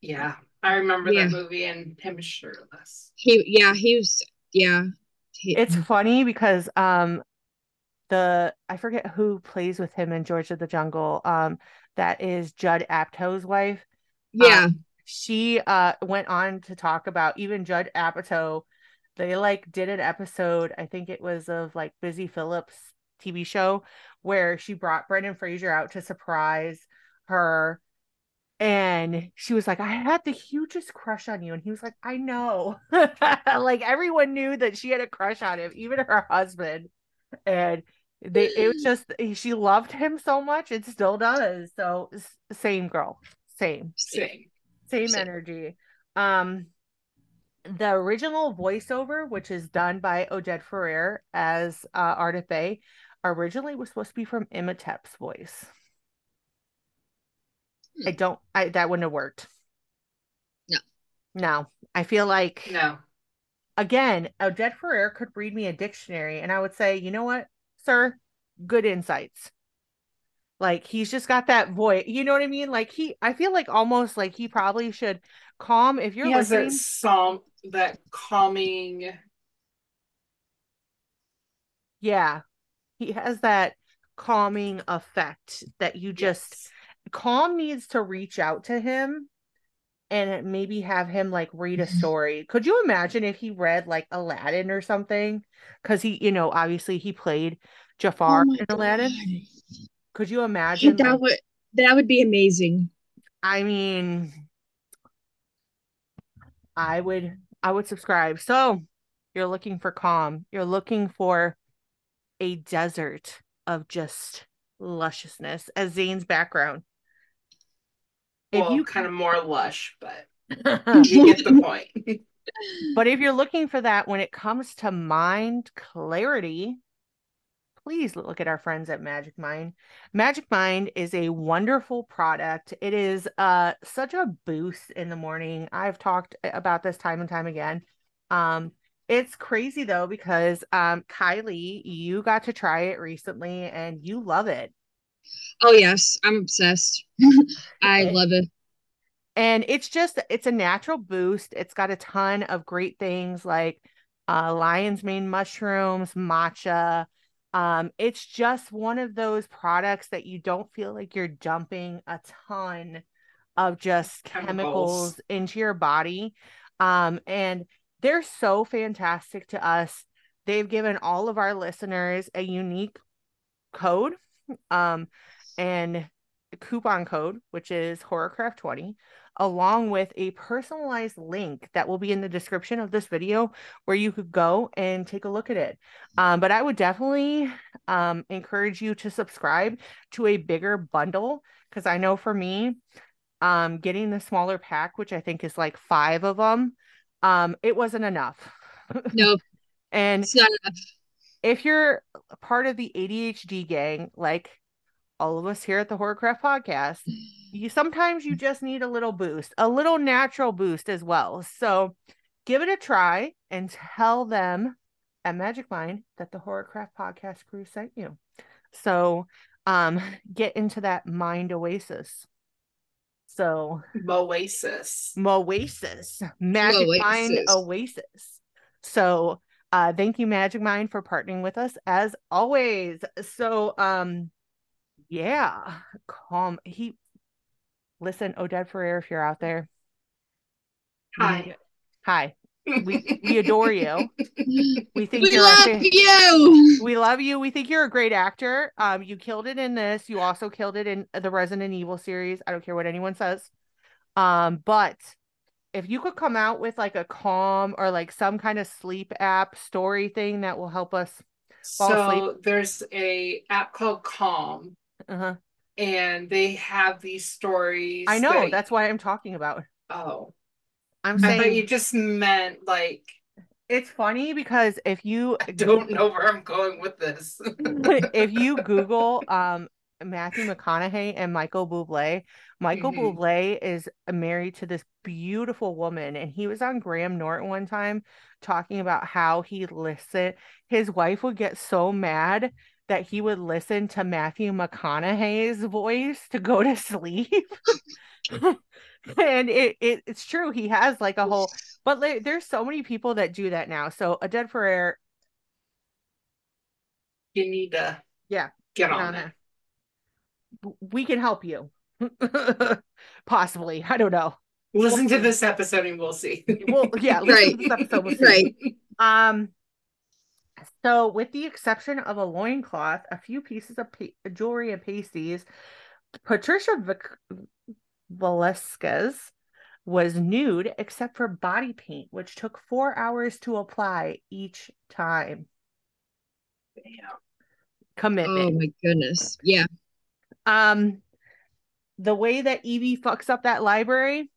yeah, I remember Yeah. that movie and him shirtless. He, yeah, he was, yeah. He- It's funny because um the I forget who plays with him in George of the Jungle. Um that is Judd Apatow's wife. yeah. She uh went on to talk about even Judd Apatow. They like did an episode, I think it was of like Busy Phillips TV show where she brought Brendan Fraser out to surprise her and she was like, I had the hugest crush on you. And he was like, I know. like everyone knew that she had a crush on him, even her husband. And they it was just she loved him so much, it still does. So same girl, same Same. Same Same. energy. Um, the original voiceover, which is done by Oded Fehr as uh, Bey, originally was supposed to be from Imhotep's voice. I don't. I that wouldn't have worked. No. No, I feel like No. again, Oded Fehr could read me a dictionary, and I would say, you know what, sir, good insights. Like he's just got that voice, you know what I mean? Like he, I feel like almost like he probably should calm. If you're He has listening, that psalm, that calming. yeah, he has that calming effect that you just Yes. calm needs to reach out to him and maybe have him like read a mm-hmm. story. Could you imagine if he read like Aladdin or something? Because he, you know, obviously he played Jafar Oh in Aladdin. God. Could you imagine? that like- would that would be amazing. I mean, I would I would subscribe. So you're looking for calm. You're looking for a desert of just lusciousness as Zane's background. If well, you kind of more lush, but you get the point. But if you're looking for that when it comes to mind clarity, please look at our friends at Magic Mind. Magic Mind is a wonderful product. It is uh such a boost in the morning. I've talked about this time and time again. Um it's crazy though because um Kylie, you got to try it recently and you love it. Oh yes, I'm obsessed. I love it. and it's just it's a natural boost it's got a ton of great things like uh lion's mane mushrooms matcha um it's just one of those products that you don't feel like you're dumping a ton of just Chemicals. chemicals into your body. Um and they're so fantastic to us. They've given all of our listeners a unique code um and coupon code which is horrorcraft 20 along with a personalized link that will be in the description of this video where you could go and take a look at it. Um, but I would definitely um, encourage you to subscribe to a bigger bundle because I know for me, um, getting the smaller pack, which I think is like five of them, um, it wasn't enough. No, and it's not enough. if you're part of the ADHD gang, like all of us here at the Horrorcraft podcast, you sometimes you just need a little boost, a little natural boost as well. So give it a try and tell them at Magic Mind that the Horrorcraft podcast crew sent you. So um get into that mind oasis. So Moasis. Moasis, Magic Mind Oasis. So, uh, thank you, Magic Mind, for partnering with us as always. So, um, yeah, calm. He, listen, Oded Fehr, if you're out there, Hi. hi. We we adore you. We think We you're our love fa- you. we love you. We think you're a great actor. Um, you killed it in this. You also killed it in the Resident Evil series. I don't care what anyone says. Um, but if you could come out with like a calm or like some kind of sleep app story thing that will help us. Fall So there's a app called Calm, Uh-huh. and they have these stories. I know that- that's why I'm talking about. Oh, I'm I thought saying you just meant like it's funny because if you I don't know where I'm going with this. if you Google um Matthew McConaughey and Michael Bublé, Michael Mhm. Bublé is married to this beautiful woman, and he was on Graham Norton one time talking about how he listened. His wife would get so mad that he would listen to Matthew McConaughey's voice to go to sleep. and it, it it's true he has like a whole but like, there's so many people that do that now so Oded Fehr You need to Yeah, get get on it. there. We can help you possibly i don't know Listen to this episode and we'll see. well yeah listen Right. to this episode we'll see. Right. um so with the exception of a loincloth a few pieces of pa- jewelry and pasties patricia Vic- velasquez was nude except for body paint which took four hours to apply each time Yeah. commitment Oh my goodness. Yeah. um the way that Evie fucks up that library,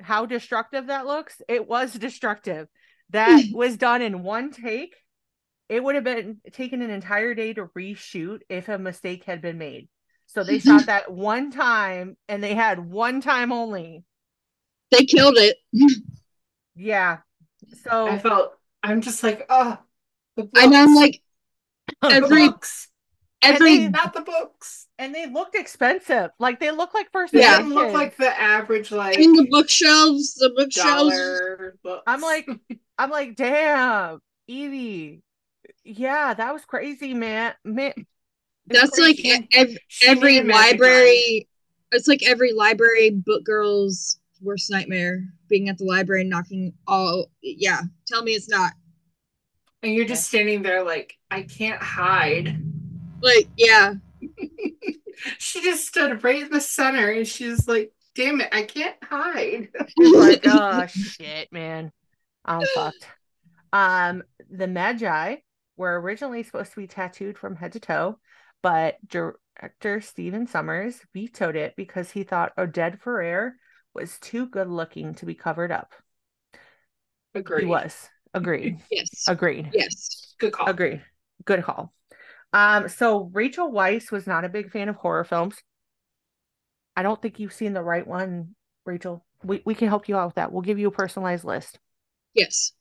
how destructive that looks, it was destructive. That was done in one take. It would have been taken an entire day to reshoot if a mistake had been made. So they shot that one time and they had one time only. They killed it. Yeah. So I felt I'm just like, oh, the And I'm like, every books, every they- not the books. and they looked expensive. Like they look like first They Yeah. didn't look like the average like in the bookshelves, the bookshelves. books. I'm like, I'm like, damn, Evie. Yeah, that was crazy, man. Man, it's That's like ev- every made a magic library. It's like every library book girl's worst nightmare being at the library and knocking all yeah tell me it's not And you're just standing there like, I can't hide. like yeah She just stood right in the center and she's like, damn it, I can't hide. Like, oh shit, man. I'm fucked. Um, the Medjai were originally supposed to be tattooed from head to toe, but director Stephen Sommers vetoed it because he thought Oded Fehr was too good looking to be covered up. Agreed. He was. Agreed. yes Agreed. yes Good call. Agreed. Good call. Um, so Rachel Weisz was not a big fan of horror films. I don't think you've seen the right one, Rachel. We we can help you out with that. We'll give you a personalized list. yes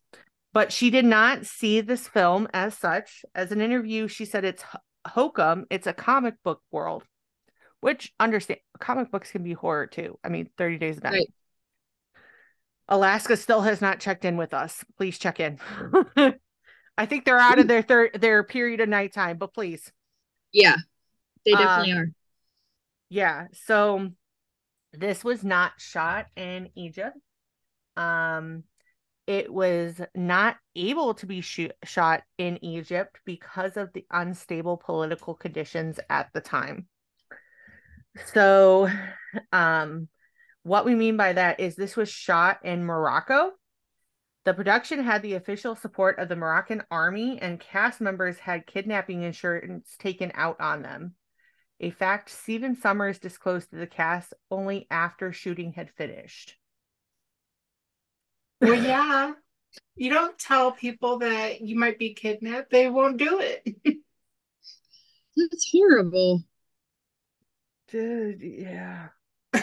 But she did not see this film as such. As an interview, she said it's hokum. It's a comic book world, which understand comic books can be horror too. I mean, Thirty Days a Night. Right. Alaska still has not checked in with us. Please check in. I think they're out of their third their period of nighttime, but please. yeah they Uh, definitely are Yeah. So this was not shot in Egypt. Um it was not able to be shot in Egypt because of the unstable political conditions at the time. So um what we mean by that is this was shot in Morocco. The production had the official support of the Moroccan army and cast members had kidnapping insurance taken out on them a fact Stephen Sommers disclosed to the cast only after shooting had finished. Well, yeah. You don't tell people that you might be kidnapped, they won't do it. that's horrible Dude, yeah.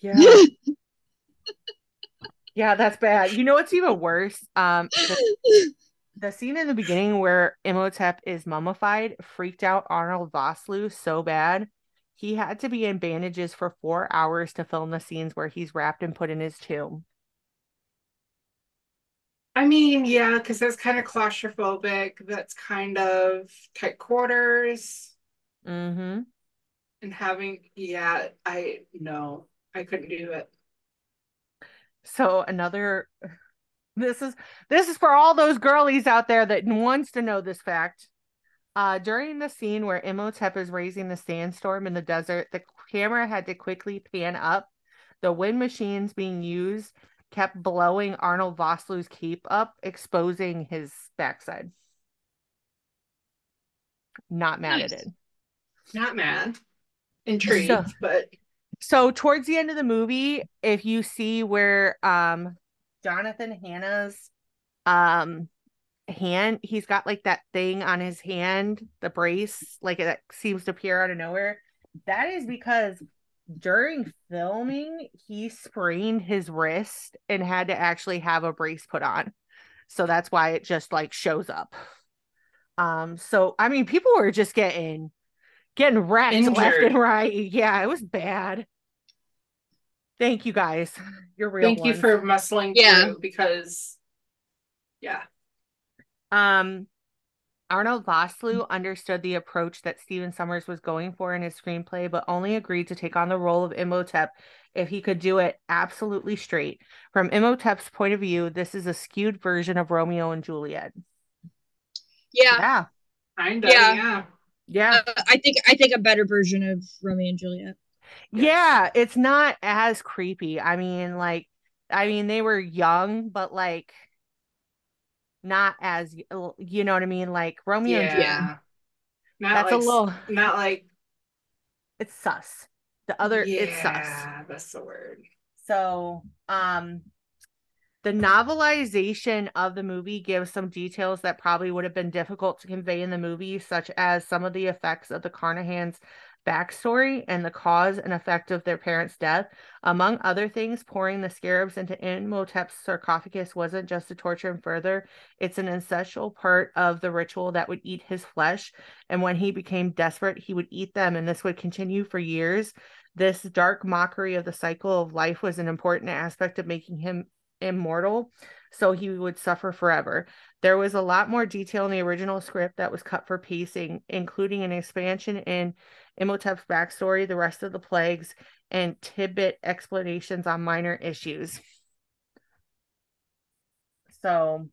Yeah. yeah, that's bad. You know what's even worse? Um the, the scene in the beginning where Imhotep is mummified freaked out Arnold Vosloo so bad. He had to be in bandages for four hours to film the scenes where he's wrapped and put in his tomb. I mean, yeah, because that's kind of claustrophobic. That's kind of tight quarters. Mm-hmm. And having, yeah, I no, I couldn't do it. So another this is this is for all those girlies out there that wants to know this fact. Uh during the scene where Imhotep is raising the sandstorm in the desert, the camera had to quickly pan up. The wind machines being used kept blowing Arnold Vosloo's cape up, exposing his backside. Not mad Nice. at it. Not mad. Intrigued, So- but So towards the end of the movie, if you see where um Jonathan Hannah's um hand, he's got like that thing on his hand, the brace, like that seems to appear out of nowhere. That is because during filming, he sprained his wrist and had to actually have a brace put on. So that's why it just like shows up. Um, so I mean, people were just getting getting wrecked left and right. Yeah, it was bad. Thank you guys. You're real. thank you for muscling Yeah. through because, yeah, Um, Arnold Vosloo understood the approach that Stephen Sommers was going for in his screenplay, but only agreed to take on the role of Imhotep if he could do it absolutely straight. From Imhotep's point of view, this is a skewed version of Romeo and Juliet. yeah Yeah. kind of, Yeah. yeah. Yeah. uh, i think i think a better version of romeo and juliet Yeah. It's not as creepy. I mean, like, I mean, they were young, but like, not as, you know what I mean? Like, Romeo and Juliet. Yeah. Not That's like, a little, not like, it's sus. The other, it's sus. yeah, that's the word. So, um, the novelization of the movie gives some details that probably would have been difficult to convey in the movie, such as some of the effects of the Carnahans' backstory and the cause and effect of their parents' death. Among other things, pouring the scarabs into Imhotep's sarcophagus wasn't just to torture him further, it's an essential part of the ritual that would eat his flesh. And when he became desperate, he would eat them, and this would continue for years. This dark mockery of the cycle of life was an important aspect of making him immortal, so he would suffer forever. There was a lot more detail in the original script that was cut for pacing, including an expansion in Imhotep's backstory, the rest of the plagues, and tidbit explanations on minor issues. So,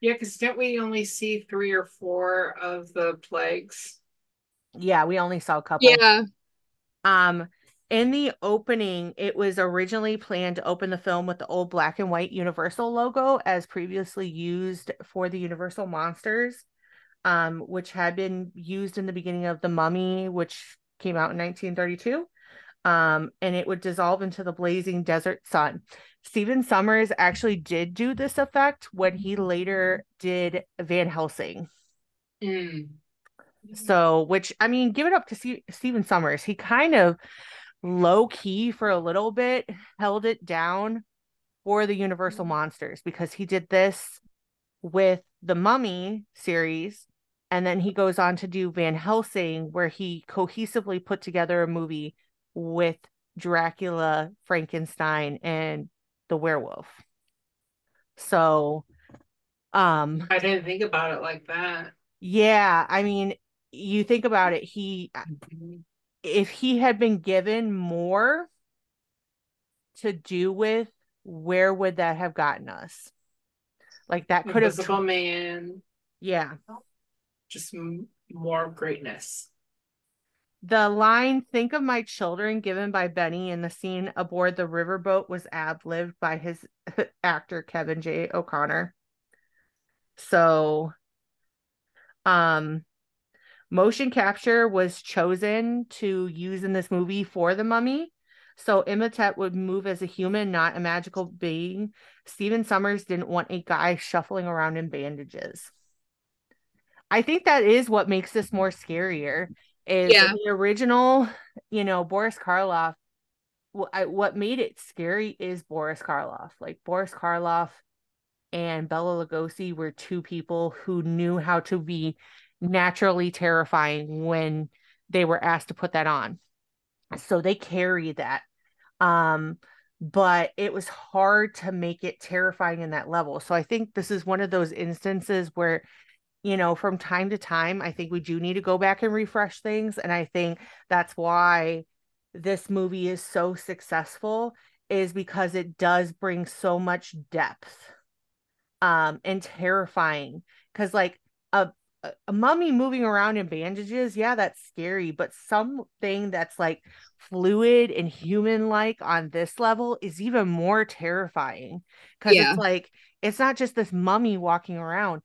yeah, because don't we only see three or four of the plagues? Yeah, we only saw a couple. Yeah. Um, in the opening, it was originally planned to open the film with the old black and white Universal logo as previously used for the Universal Monsters, um, which had been used in the beginning of The Mummy, which came out in 1932. Um, and it would dissolve into the blazing desert sun. Stephen Sommers actually did do this effect when he later did Van Helsing. Mm. So, which I mean, give it up to C- Stephen Sommers. He kind of low key for a little bit held it down for the Universal Monsters because he did this with the Mummy series. And then he goes on to do Van Helsing, where he cohesively put together a movie with Dracula, Frankenstein, and the werewolf. So, um, I didn't think about it like that. Yeah, I mean, you think about it, he Mm-hmm. if he had been given more to do with, where would that have gotten us? Like that could have Invisible Man, yeah. Just m- more greatness. The line "Think of my children" given by Benny in the scene aboard the riverboat was ad-libbed by his actor Kevin J. O'Connor. So, um, motion capture was chosen to use in this movie for the mummy. So Imhotep would move as a human, not a magical being. Stephen Sommers didn't want a guy shuffling around in bandages. I think that is what makes this more scarier. Is Yeah. the original, you know, Boris Karloff. What made it scary is Boris Karloff. Like Boris Karloff and Bela Lugosi were two people who knew how to be naturally terrifying when they were asked to put that on. So they carry that. Um, but it was hard to make it terrifying in that level. So I think this is one of those instances where, you know, from time to time, I think we do need to go back and refresh things. And I think that's why this movie is so successful, is because it does bring so much depth um and terrifying because like a a- mummy moving around in bandages yeah that's scary but something that's like fluid and human like on this level is even more terrifying because Yeah. it's like it's not just this mummy walking around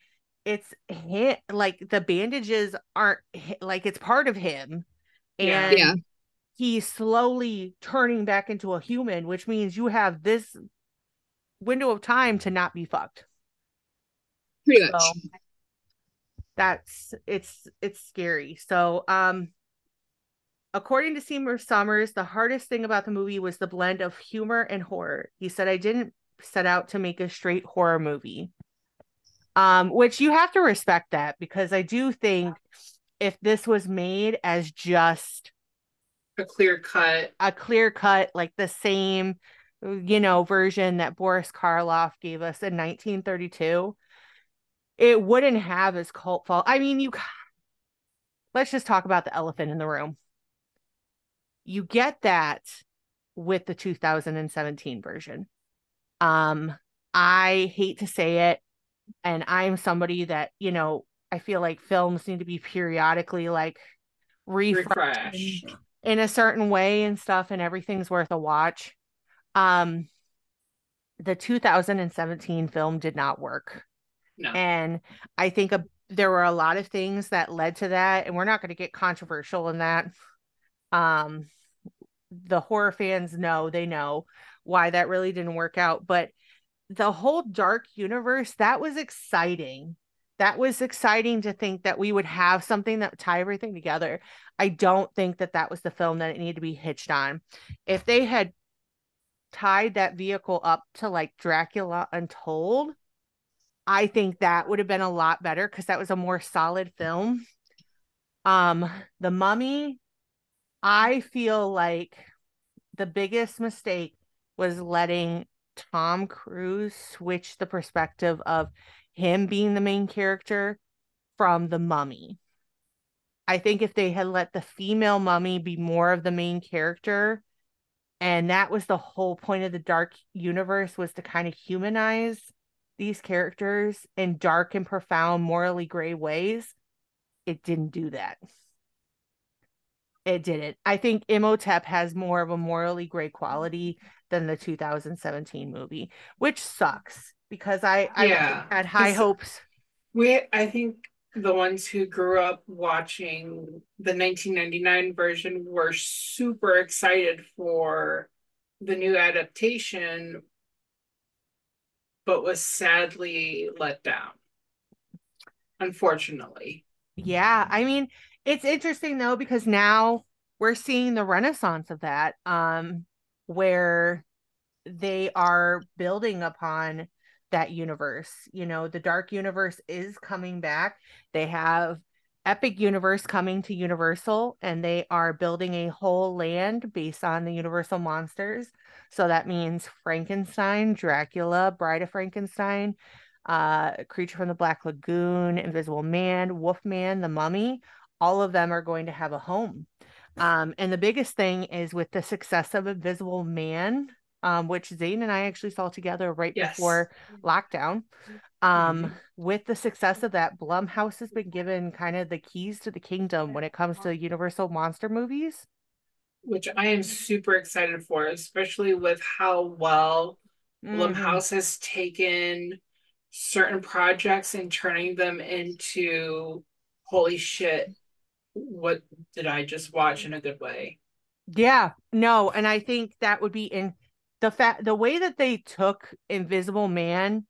it's him like the bandages aren't like it's part of him. And Yeah. he's slowly turning back into a human which means you have this window of time to not be fucked. Pretty much. so that's it's it's scary. So um according to Seymour Sommers the hardest thing about the movie was the blend of humor and horror. He said i didn't set out to make a straight horror movie um which you have to respect that because i do think if this was made as just A clear cut. a clear cut like the same you know version that Boris Karloff gave us in 1932 it wouldn't have as cult fall I mean you let's just talk about the elephant in the room you get that with the 2017 version um I hate to say it and I'm somebody that you know I feel like films need to be periodically like refreshed. in a certain way and stuff and everything's worth a watch. Um the 2017 film did not work. No. and i think a, there were a lot of things that led to that and we're not going to get controversial in that. Um the horror fans know they know why that really didn't work out but the whole dark universe that was exciting. That was exciting to think that we would have something that tie everything together. I don't think that that was the film that it needed to be hitched on. If they had tied that vehicle up to like dracula untold i think that would have been a lot better because that was a more solid film. Um the mummy i feel like the biggest mistake was letting Tom Cruise switched the perspective of him being the main character from the mummy. I think if they had let the female mummy be more of the main character, and that was the whole point of the dark universe was to kind of humanize these characters in dark and profound morally gray ways it didn't do that it didn't i think imhotep has more of a morally gray quality than the 2017 movie which sucks because i Yeah. i had high hopes We, I think the ones who grew up watching the 1999 version were super excited for the new adaptation, but was sadly let down. Unfortunately. Yeah, I mean, it's interesting though because now we're seeing the renaissance of that um where they are building upon that universe. You know, the dark universe is coming back. They have Epic Universe coming to Universal and they are building a whole land based on the Universal monsters. So that means Frankenstein, Dracula, Bride of Frankenstein, uh Creature from the Black Lagoon, Invisible Man, Wolfman, The Mummy, all of them are going to have a home. Um, and the biggest thing is with the success of Invisible Man, um, which Zane and I actually saw together right Yes. before lockdown. Um, Mhm. with the success of that, Blumhouse has been given kind of the keys to the kingdom when it comes to Universal monster movies. Which I am super excited for, especially with how well Mhm. Blumhouse has taken certain projects and turning them into holy shit, what did I just watch in a good way? Yeah, no, and I think that would be in the fact the way that they took Invisible Man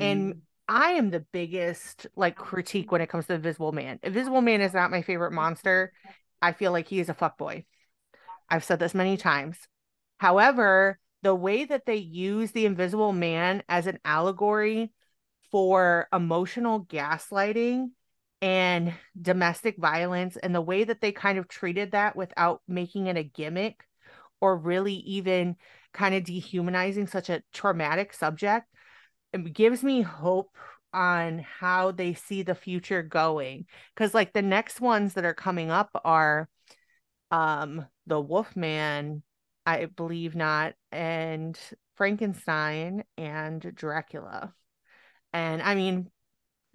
And- mm-hmm. I am the biggest like critique when it comes to Invisible Man. Invisible Man is not my favorite monster. I feel like he is a fuckboy. I've said this many times. However, the way that they use the Invisible Man as an allegory for emotional gaslighting and domestic violence, and the way that they kind of treated that without making it a gimmick or really even kind of dehumanizing such a traumatic subject it gives me hope on how they see the future going. Because like the next ones that are coming up are um the wolfman i believe not and frankenstein and dracula. And i mean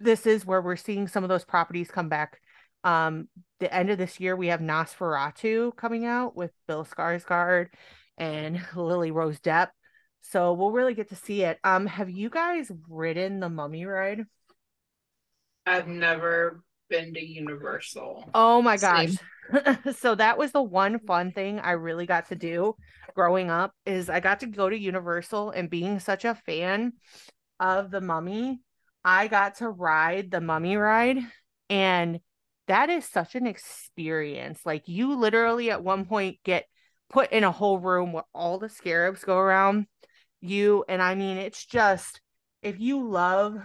this is where we're seeing some of those properties come back um the end of this year we have nosferatu coming out with bill skarsgård and lily rose depp so we'll really get to see it. Um, have you guys ridden the mummy ride? I've never been to Universal. Oh my gosh. So that was the one fun thing I really got to do growing up is I got to go to Universal and being such a fan of the mummy, I got to ride the mummy ride and that is such an experience. Like you literally at one point get put in a whole room where all the scarabs go around you and I mean it's just if you love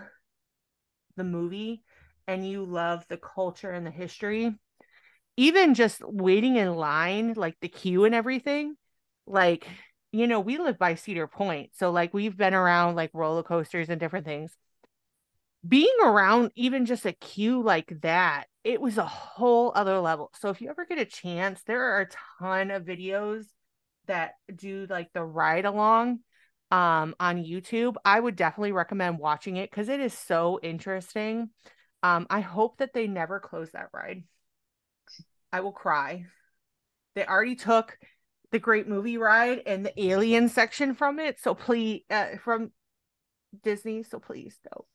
the movie and you love the culture and the history, even just waiting in line, like the queue and everything, like, you know, we live by Cedar Point. So, like, we've been around like roller coasters and different things. Being around even just a queue like that, it was a whole other level. So, if you ever get a chance, there are a ton of videos that do like the ride along um on YouTube. I would definitely recommend watching it because it is so interesting. Um, I hope that they never close that ride. I will cry. They already took the great movie ride and the alien section from it. So please, uh, from Disney. So please, no,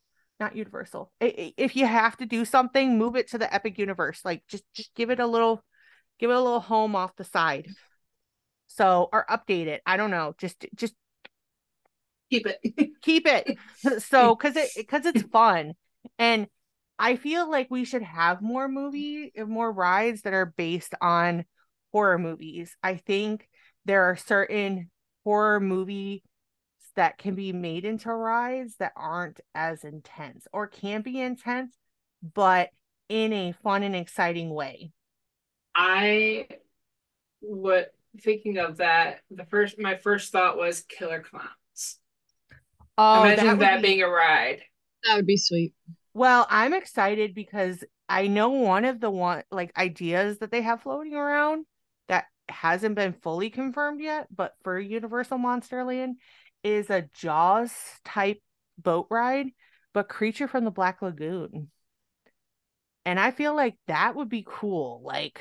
not Universal. If you have to do something, move it to the Epic Universe. Like just, just give it a little, give it a little home off the side. So or update it. I don't know. Just, just Keep it. keep it so because it because it's fun and i feel like we should have more movie more rides that are based on horror movies i think there are certain horror movies that can be made into rides that aren't as intense or can be intense but in a fun and exciting way I what thinking of that, the first my first thought was Killer Clowns. oh Imagine would that, be- being a ride. That would be sweet. Well, I'm excited because I know one of the one like ideas that they have floating around that hasn't been fully confirmed yet, but for Universal Monsterland is a Jaws type boat ride, but creature from the Black Lagoon. And I feel like that would be cool. Like,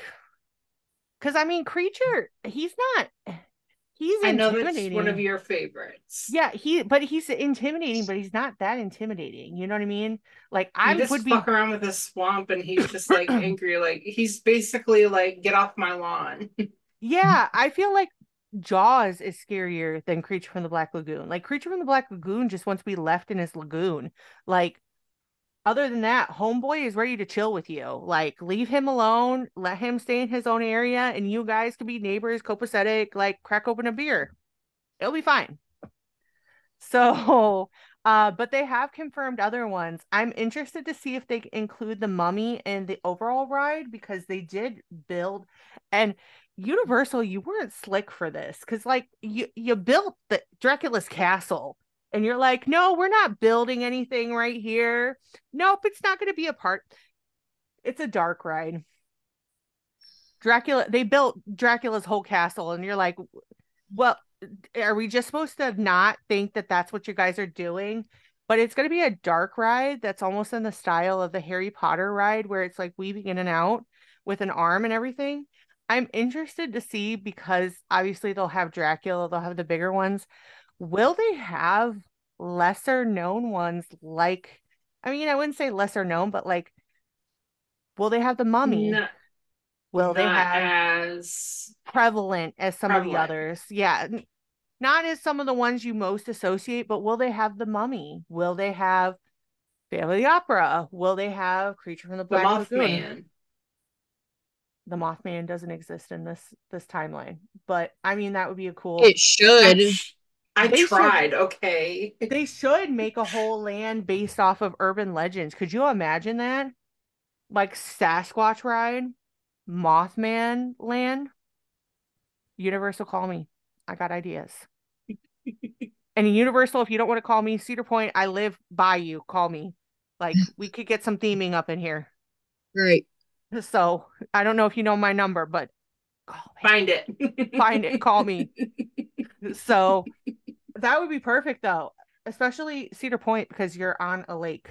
because I mean, creature, he's not. He's I know intimidating. that's one of your favorites. Yeah, he but he's intimidating, but he's not that intimidating. You know what I mean? Like I just would be fuck around with a swamp and he's just like angry. Like he's basically like, get off my lawn. Yeah, I feel like Jaws is scarier than Creature from the Black Lagoon. Like Creature from the Black Lagoon just wants to be left in his lagoon. Like other than that, Homeboy is ready to chill with you. Like leave him alone, let him stay in his own area, and you guys can be neighbors, copacetic, like crack open a beer. It'll be fine. So uh, but they have confirmed other ones. I'm interested to see if they include the mummy in the overall ride because they did build and Universal, you weren't slick for this because like you you built the Dracula's castle and you're like, no, we're not building anything right here. Nope, it's not going to be a part. It's a dark ride. Dracula, they built Dracula's whole castle, and you're like, well, are we just supposed to not think that that's what you guys are doing? But it's going to be a dark ride that's almost in the style of the Harry Potter ride, where it's like weaving in and out with an arm and everything. I'm interested to see because obviously they'll have Dracula, they'll have the bigger ones. Will they have lesser known ones like, I mean, I wouldn't say lesser known, but like, will they have the mummy? Not, will they have as prevalent as some of the others? Yeah. Not as some of the ones you most associate, but will they have the mummy? Will they have Family Opera? Will they have Creature from the the Black Lagoon? Mothman. the Mothman doesn't exist in this this timeline. But I mean that would be a cool It should. I, I They should- tried, okay. they should make a whole land based off of urban legends. Could you imagine that? Like Sasquatch ride, Mothman land. Universal call me. I got ideas. and Universal, if you don't want to call me Cedar Point, I live by you. Call me. Like we could get some theming up in here. Right. So I don't know if you know my number, but call me. Find it. Find it, call me. So that would be perfect though, especially Cedar Point because you're on a lake.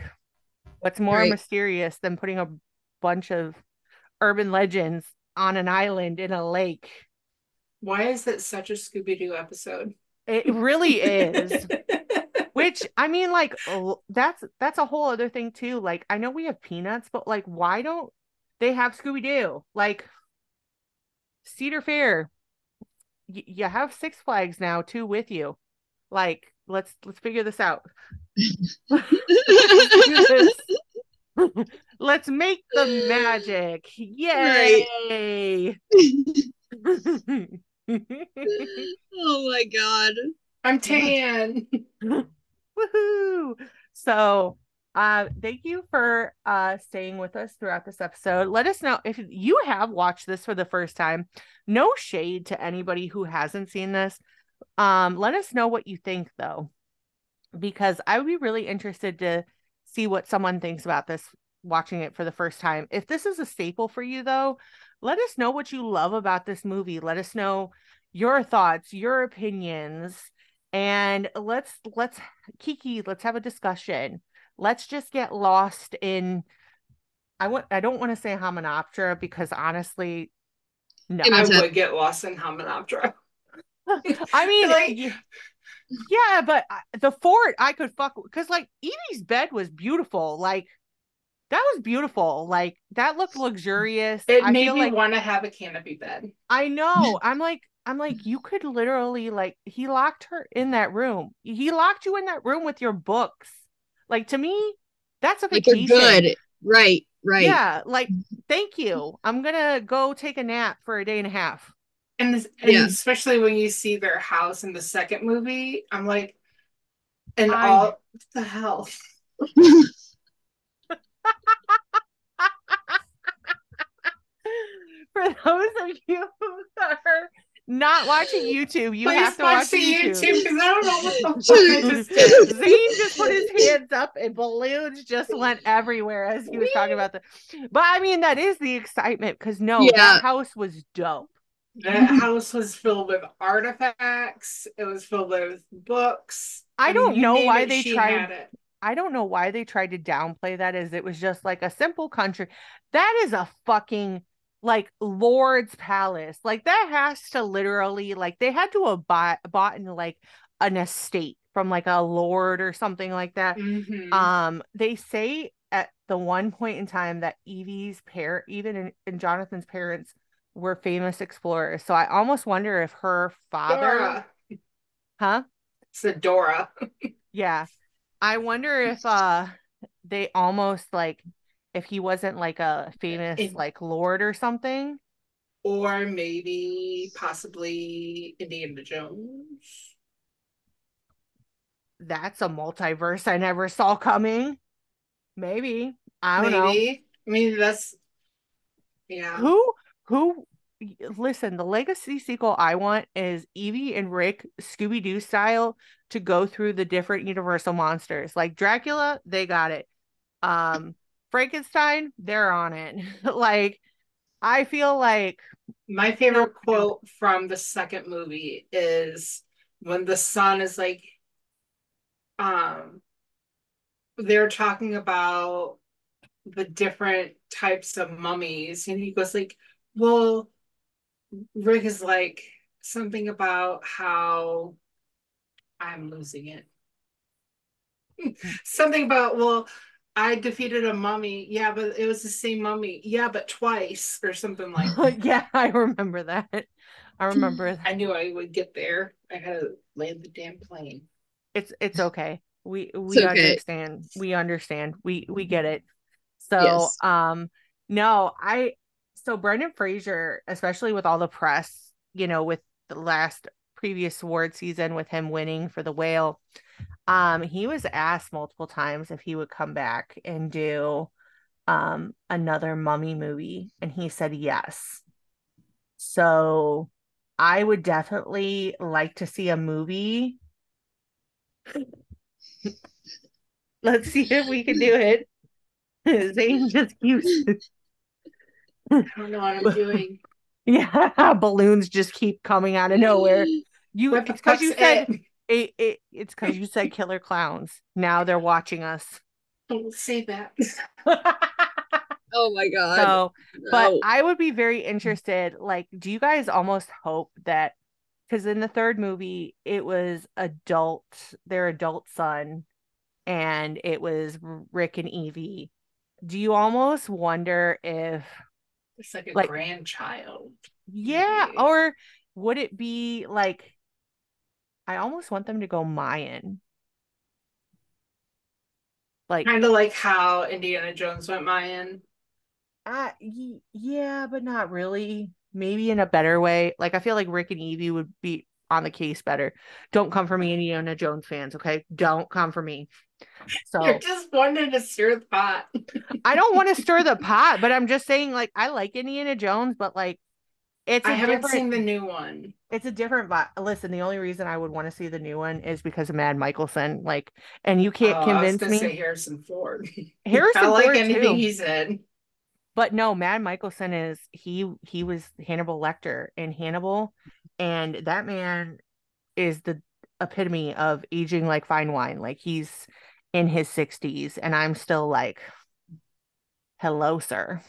What's more Right. mysterious than putting a bunch of urban legends on an island in a lake? Why is it such a Scooby Doo episode? It really is. Which I mean, like that's that's a whole other thing too. Like I know we have peanuts, but like why don't they have Scooby Doo? Like Cedar Fair, y- you have Six Flags now too with you. Like let's let's figure this out. let's do this. let's make the magic. Yay! oh my god. I'm tan. Woohoo! So, uh, thank you for uh staying with us throughout this episode. Let us know if you have watched this for the first time. No shade to anybody who hasn't seen this. Um, let us know what you think though, because I would be really interested to see what someone thinks about this watching it for the first time. If this is a staple for you though, let us know what you love about this movie. Let us know your thoughts, your opinions, and let's let's Kiki, let's have a discussion. Let's just get lost in I want I don't want to say Hamunaptra because honestly no. I would get lost in Hamunaptra. I mean Like- yeah, but uh, the fort I could fuck because like Evie's bed was beautiful. Like that was beautiful. Like that looked luxurious. It I made feel me like want to have a canopy bed. I know. I'm like, I'm like, you could literally like he locked her in that room. He locked you in that room with your books. Like to me, that's a Like vacation. good. Right. Right. Yeah, like thank you. I'm gonna go take a nap for a day and a half. And, this, and Yeah. especially when you see their house in the second movie, I'm like, and I- all what the hell? For those of you who are not watching YouTube, you Please have to watch watch the YouTube. Because I don't know what the fuck just. Zane just put his hands up and balloons just went everywhere as he was talking about the but I mean that is the excitement because no, Yeah. that house was dope. That house was filled with artifacts. It was filled with books. I don't know why it, they tried- it. I don't know why they tried to downplay that as it was just like a simple country. That is a fucking like Lord's palace. Like that has to literally like they had to have bought bought in like an estate from like a lord or something like that. Mhm. Um, they say at the one point in time that Evie's parent, even in, in Jonathan's parents, were famous explorers. So I almost wonder if her father, Dora. huh? It's a Dora. Yeah. I wonder if uh they almost like if he wasn't like a famous like lord or something. Or maybe possibly Indiana Jones. That's a multiverse I never saw coming. Maybe. I don't know. Maybe. I mean, that's yeah. Who who listen, the legacy sequel I want is Evie and Rick Scooby Doo style to go through the different universal monsters. Like Dracula, they got it. Um Frankenstein, they're on it. like I feel like My favorite quote from the second movie is when the son is like, um, they're talking about the different types of mummies, and he goes like, "Well, Rick is like something about how I'm losing it. Something about well." I defeated a mummy. Yeah, but it was the same mummy. Yeah, but twice or something like that. yeah, I remember that. I remember I knew I would get there. I had to land the damn plane. it's it's okay. We we okay. understand. We understand. We we get it. So Yes. um no, I so Brendan Fraser, especially with all the press, you know, with the last previous award season with him winning for the whale, um, he was asked multiple times if he would come back and do um another mummy movie, and he said yes. So I would definitely like to see a movie Let's see if we can do it. Zane just keeps, I don't know what I'm doing. yeah, balloons just keep coming out of nowhere. You, What it's because you said it? it, it. It's because you said killer clowns. Now they're watching us. Don't say that. Oh my god. so, but No. I would be very interested. Like, do you guys almost hope that? Because in the third movie, it was adult, their adult son, and it was Rick and Evie. Do you almost wonder if It's like a Like- grandchild. Yeah, Yeah. or would it be like I almost want them to go Mayan. Like Kind of like how Indiana Jones went Mayan. uh y- yeah, but not really. Maybe in a better way. Like I feel like Rick and Evie would be on the case better. Don't come for me, Indiana Jones fans, okay? Don't come for me. So You're just wanting to stir the pot. I don't want to stir the pot, but I'm just saying like I like Indiana Jones, but like it's a I haven't different seen the new one. It's a different vibe. Listen, the only reason I would want to see the new one is because of Mads Mikkelsen. Like, and you can't Oh, convince me. Harrison Ford. Harrison I like Ford anything too. he said. But no, Mads Mikkelsen is he he was Hannibal Lecter in Hannibal, and that man is the epitome of aging like fine wine. Like he's in his 60s, and I'm still like, hello, sir.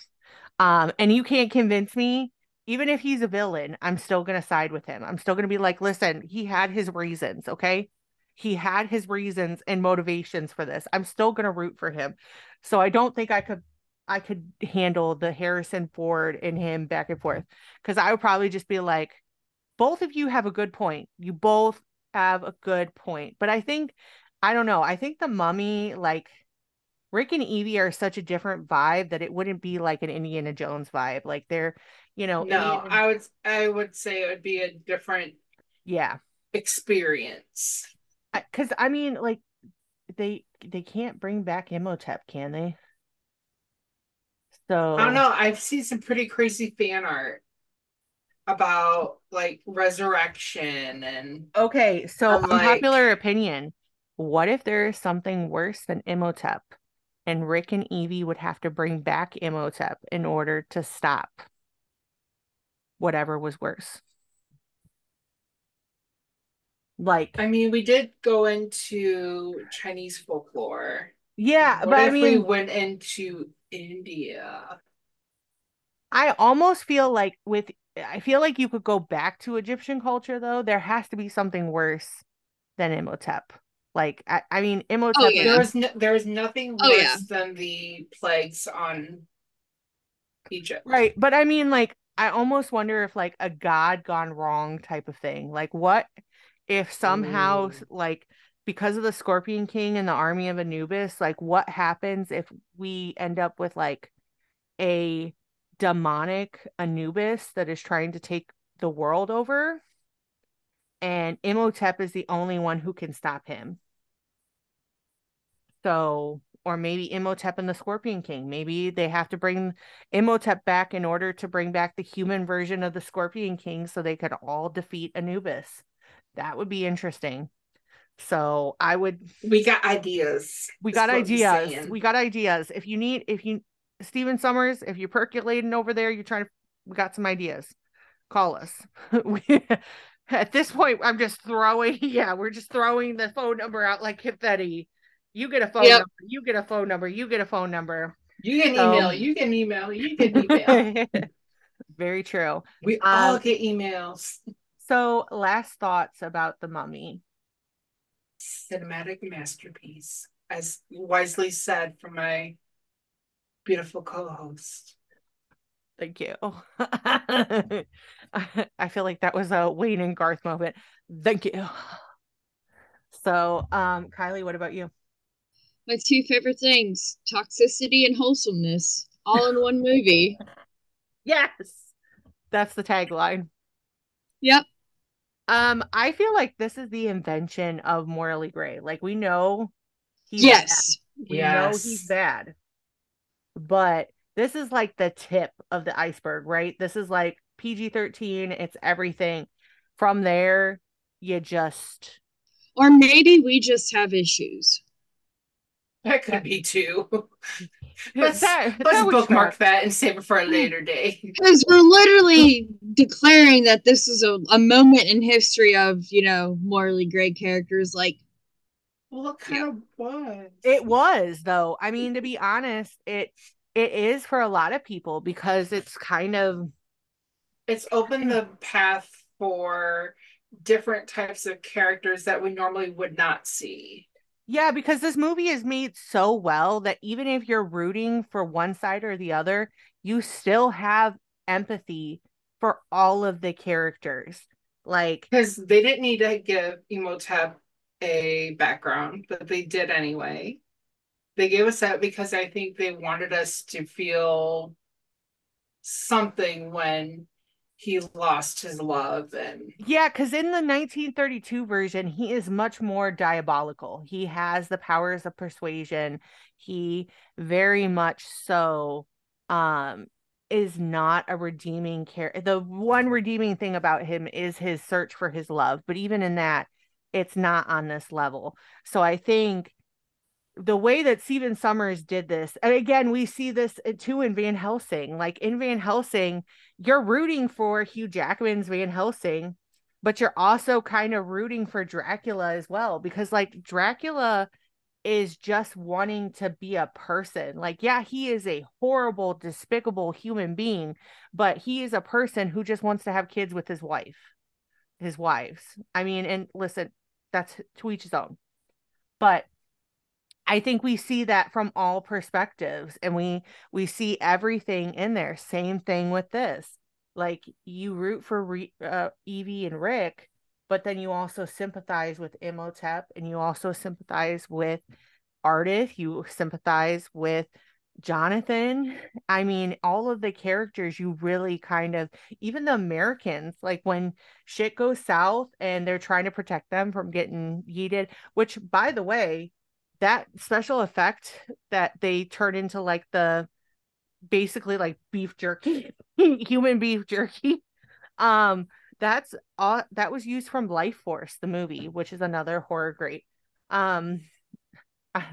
Um, and you can't convince me, even if he's a villain, I'm still gonna side with him. I'm still gonna be like, listen, he had his reasons, okay? He had his reasons and motivations for this. I'm still gonna root for him. So I don't think I could I could handle the Harrison Ford and him back and forth. Cause I would probably just be like, both of you have a good point. You both have a good point. But I think I don't know. I think the mummy, like Rick and Evie are such a different vibe that it wouldn't be like an Indiana Jones vibe. Like they're, you know, No, I would I would say it would be a different yeah. experience. Because I mean, like they they can't bring back Imhotep, can they? So I don't know. I've seen some pretty crazy fan art about like resurrection and Okay, so I'm unpopular opinion. What if there is something worse than Imhotep and Rick and Evie would have to bring back Imhotep in order to stop? Whatever was worse. Like I mean, we did go into Chinese folklore. yeah, What but I if we mean went into India? I almost feel like with I feel like you could go back to Egyptian culture though. There has to be something worse than Imhotep. Like I, I mean Imhotep Oh, is- yeah. There was no, there was nothing worse Oh, yeah. than the plagues on Egypt. right, but I mean like I almost wonder if like a god gone wrong type of thing. Like what if somehow Ooh. like because of the Scorpion King and the army of Anubis, like what happens if we end up with like a demonic Anubis that is trying to take the world over? And Imhotep is the only one who can stop him. So, or maybe Imhotep and the Scorpion King. Maybe they have to bring Imhotep back in order to bring back the human version of the Scorpion King so they could all defeat Anubis. That would be interesting. So, I would We got ideas. we got ideas. We got ideas. If you need, if you, Stephen Sommers, if you're percolating over there, you're trying to, we got some ideas. Call us. we, at this point, I'm just throwing, yeah, we're just throwing the phone number out like confetti. You get a phone Yep. number. You get a phone number. You get a phone number. You can So- email. You can email. You can email. Very true. we all Um, get emails. So, last thoughts about the mummy. Cinematic masterpiece, as wisely said from my beautiful co-host. Thank you. I feel like that was a Wayne and Garth moment. Thank you. So, um, Kylie, what about you? My two favorite things toxicity and wholesomeness, all in one movie. Yes, that's the tagline. Yep. Um, I feel like this is the invention of morally gray. Like we know he's yes. bad. We know he's bad. But this is like the tip of the iceberg, right? This is like PG-13, it's everything. From there, you just Or maybe we just have issues. That could be too. Let's- that, Let's that bookmark track. that and save it for a later day. Because we're literally declaring that this is a, a moment in history of, you know, morally gray characters. Like, Well, it kind of was. It was though. I mean, to be honest, it it is for a lot of people because it's kind of It's opened the path for different types of characters that we normally would not see. Yeah, because this movie is made so well that even if you're rooting for one side or the other, you still have empathy for all of the characters. Like Because they didn't need to give Imhotep a background, but they did anyway. They gave us that because I think they wanted us to feel something when he lost his love and Yeah, because in the 1932 version, he is much more diabolical. He has the powers of persuasion. He very much so um is not a redeeming character. The one redeeming thing about him is his search for his love, but even in that, it's not on this level. So I think the way that Stephen Sommers did this, and again, we see this uh, too in Van Helsing. Like in Van Helsing, you're rooting for Hugh Jackman's Van Helsing, but you're also kind of rooting for Dracula as well because like Dracula is just wanting to be a person. Like yeah, he is a horrible, despicable human being, but he is a person who just wants to have kids with his wife, his wives. I mean, and listen, that's to each his own. But I think we see that from all perspectives and we we see everything in there. Same thing with this. Like you root for Re- uh, Evie and Rick, but then you also sympathize with Imhotep and you also sympathize with Ardath, you sympathize with Jonathan. I mean, all of the characters you really kind of even the Americans, like when shit goes south and they're trying to protect them from getting yeeted, which by the way, that special effect that they turn into like the basically like beef jerky, human beef jerky. Um, that's all that was used from Lifeforce, the movie, which is another horror great. Um, I,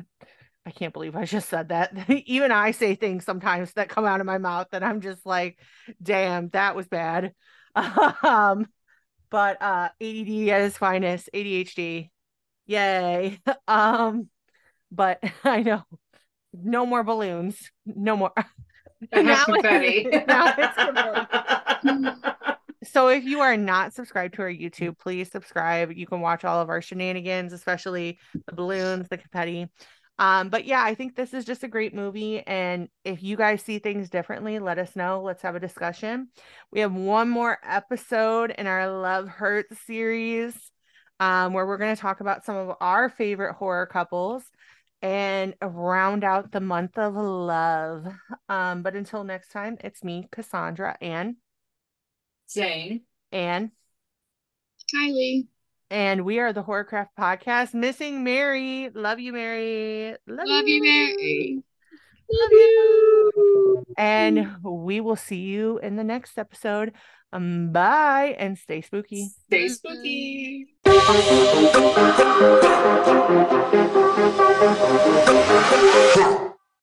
I can't believe I just said that. Even I say things sometimes that come out of my mouth that I'm just like, damn, that was bad. um, but uh, ADD at its finest, ADHD, yay. um, but I know no more balloons, no more. now, confetti. now it's confetti. so if you are not subscribed to our YouTube, please subscribe. You can watch all of our shenanigans, especially the balloons, the confetti. Um, but yeah, I think this is just a great movie. And if you guys see things differently, let us know. Let's have a discussion. We have one more episode in our Love Hurt series um, where we're going to talk about some of our favorite horror couples and round out the month of love. Um, but until next time, it's me, Cassandra, and Zane, and Kylie. And we are the Horrorcraft Podcast. Missing Mary. Love you, Mary. Love, Love you. you, Mary. Love you. And we will see you in the next episode. Um, bye and stay spooky. Stay spooky. Huh.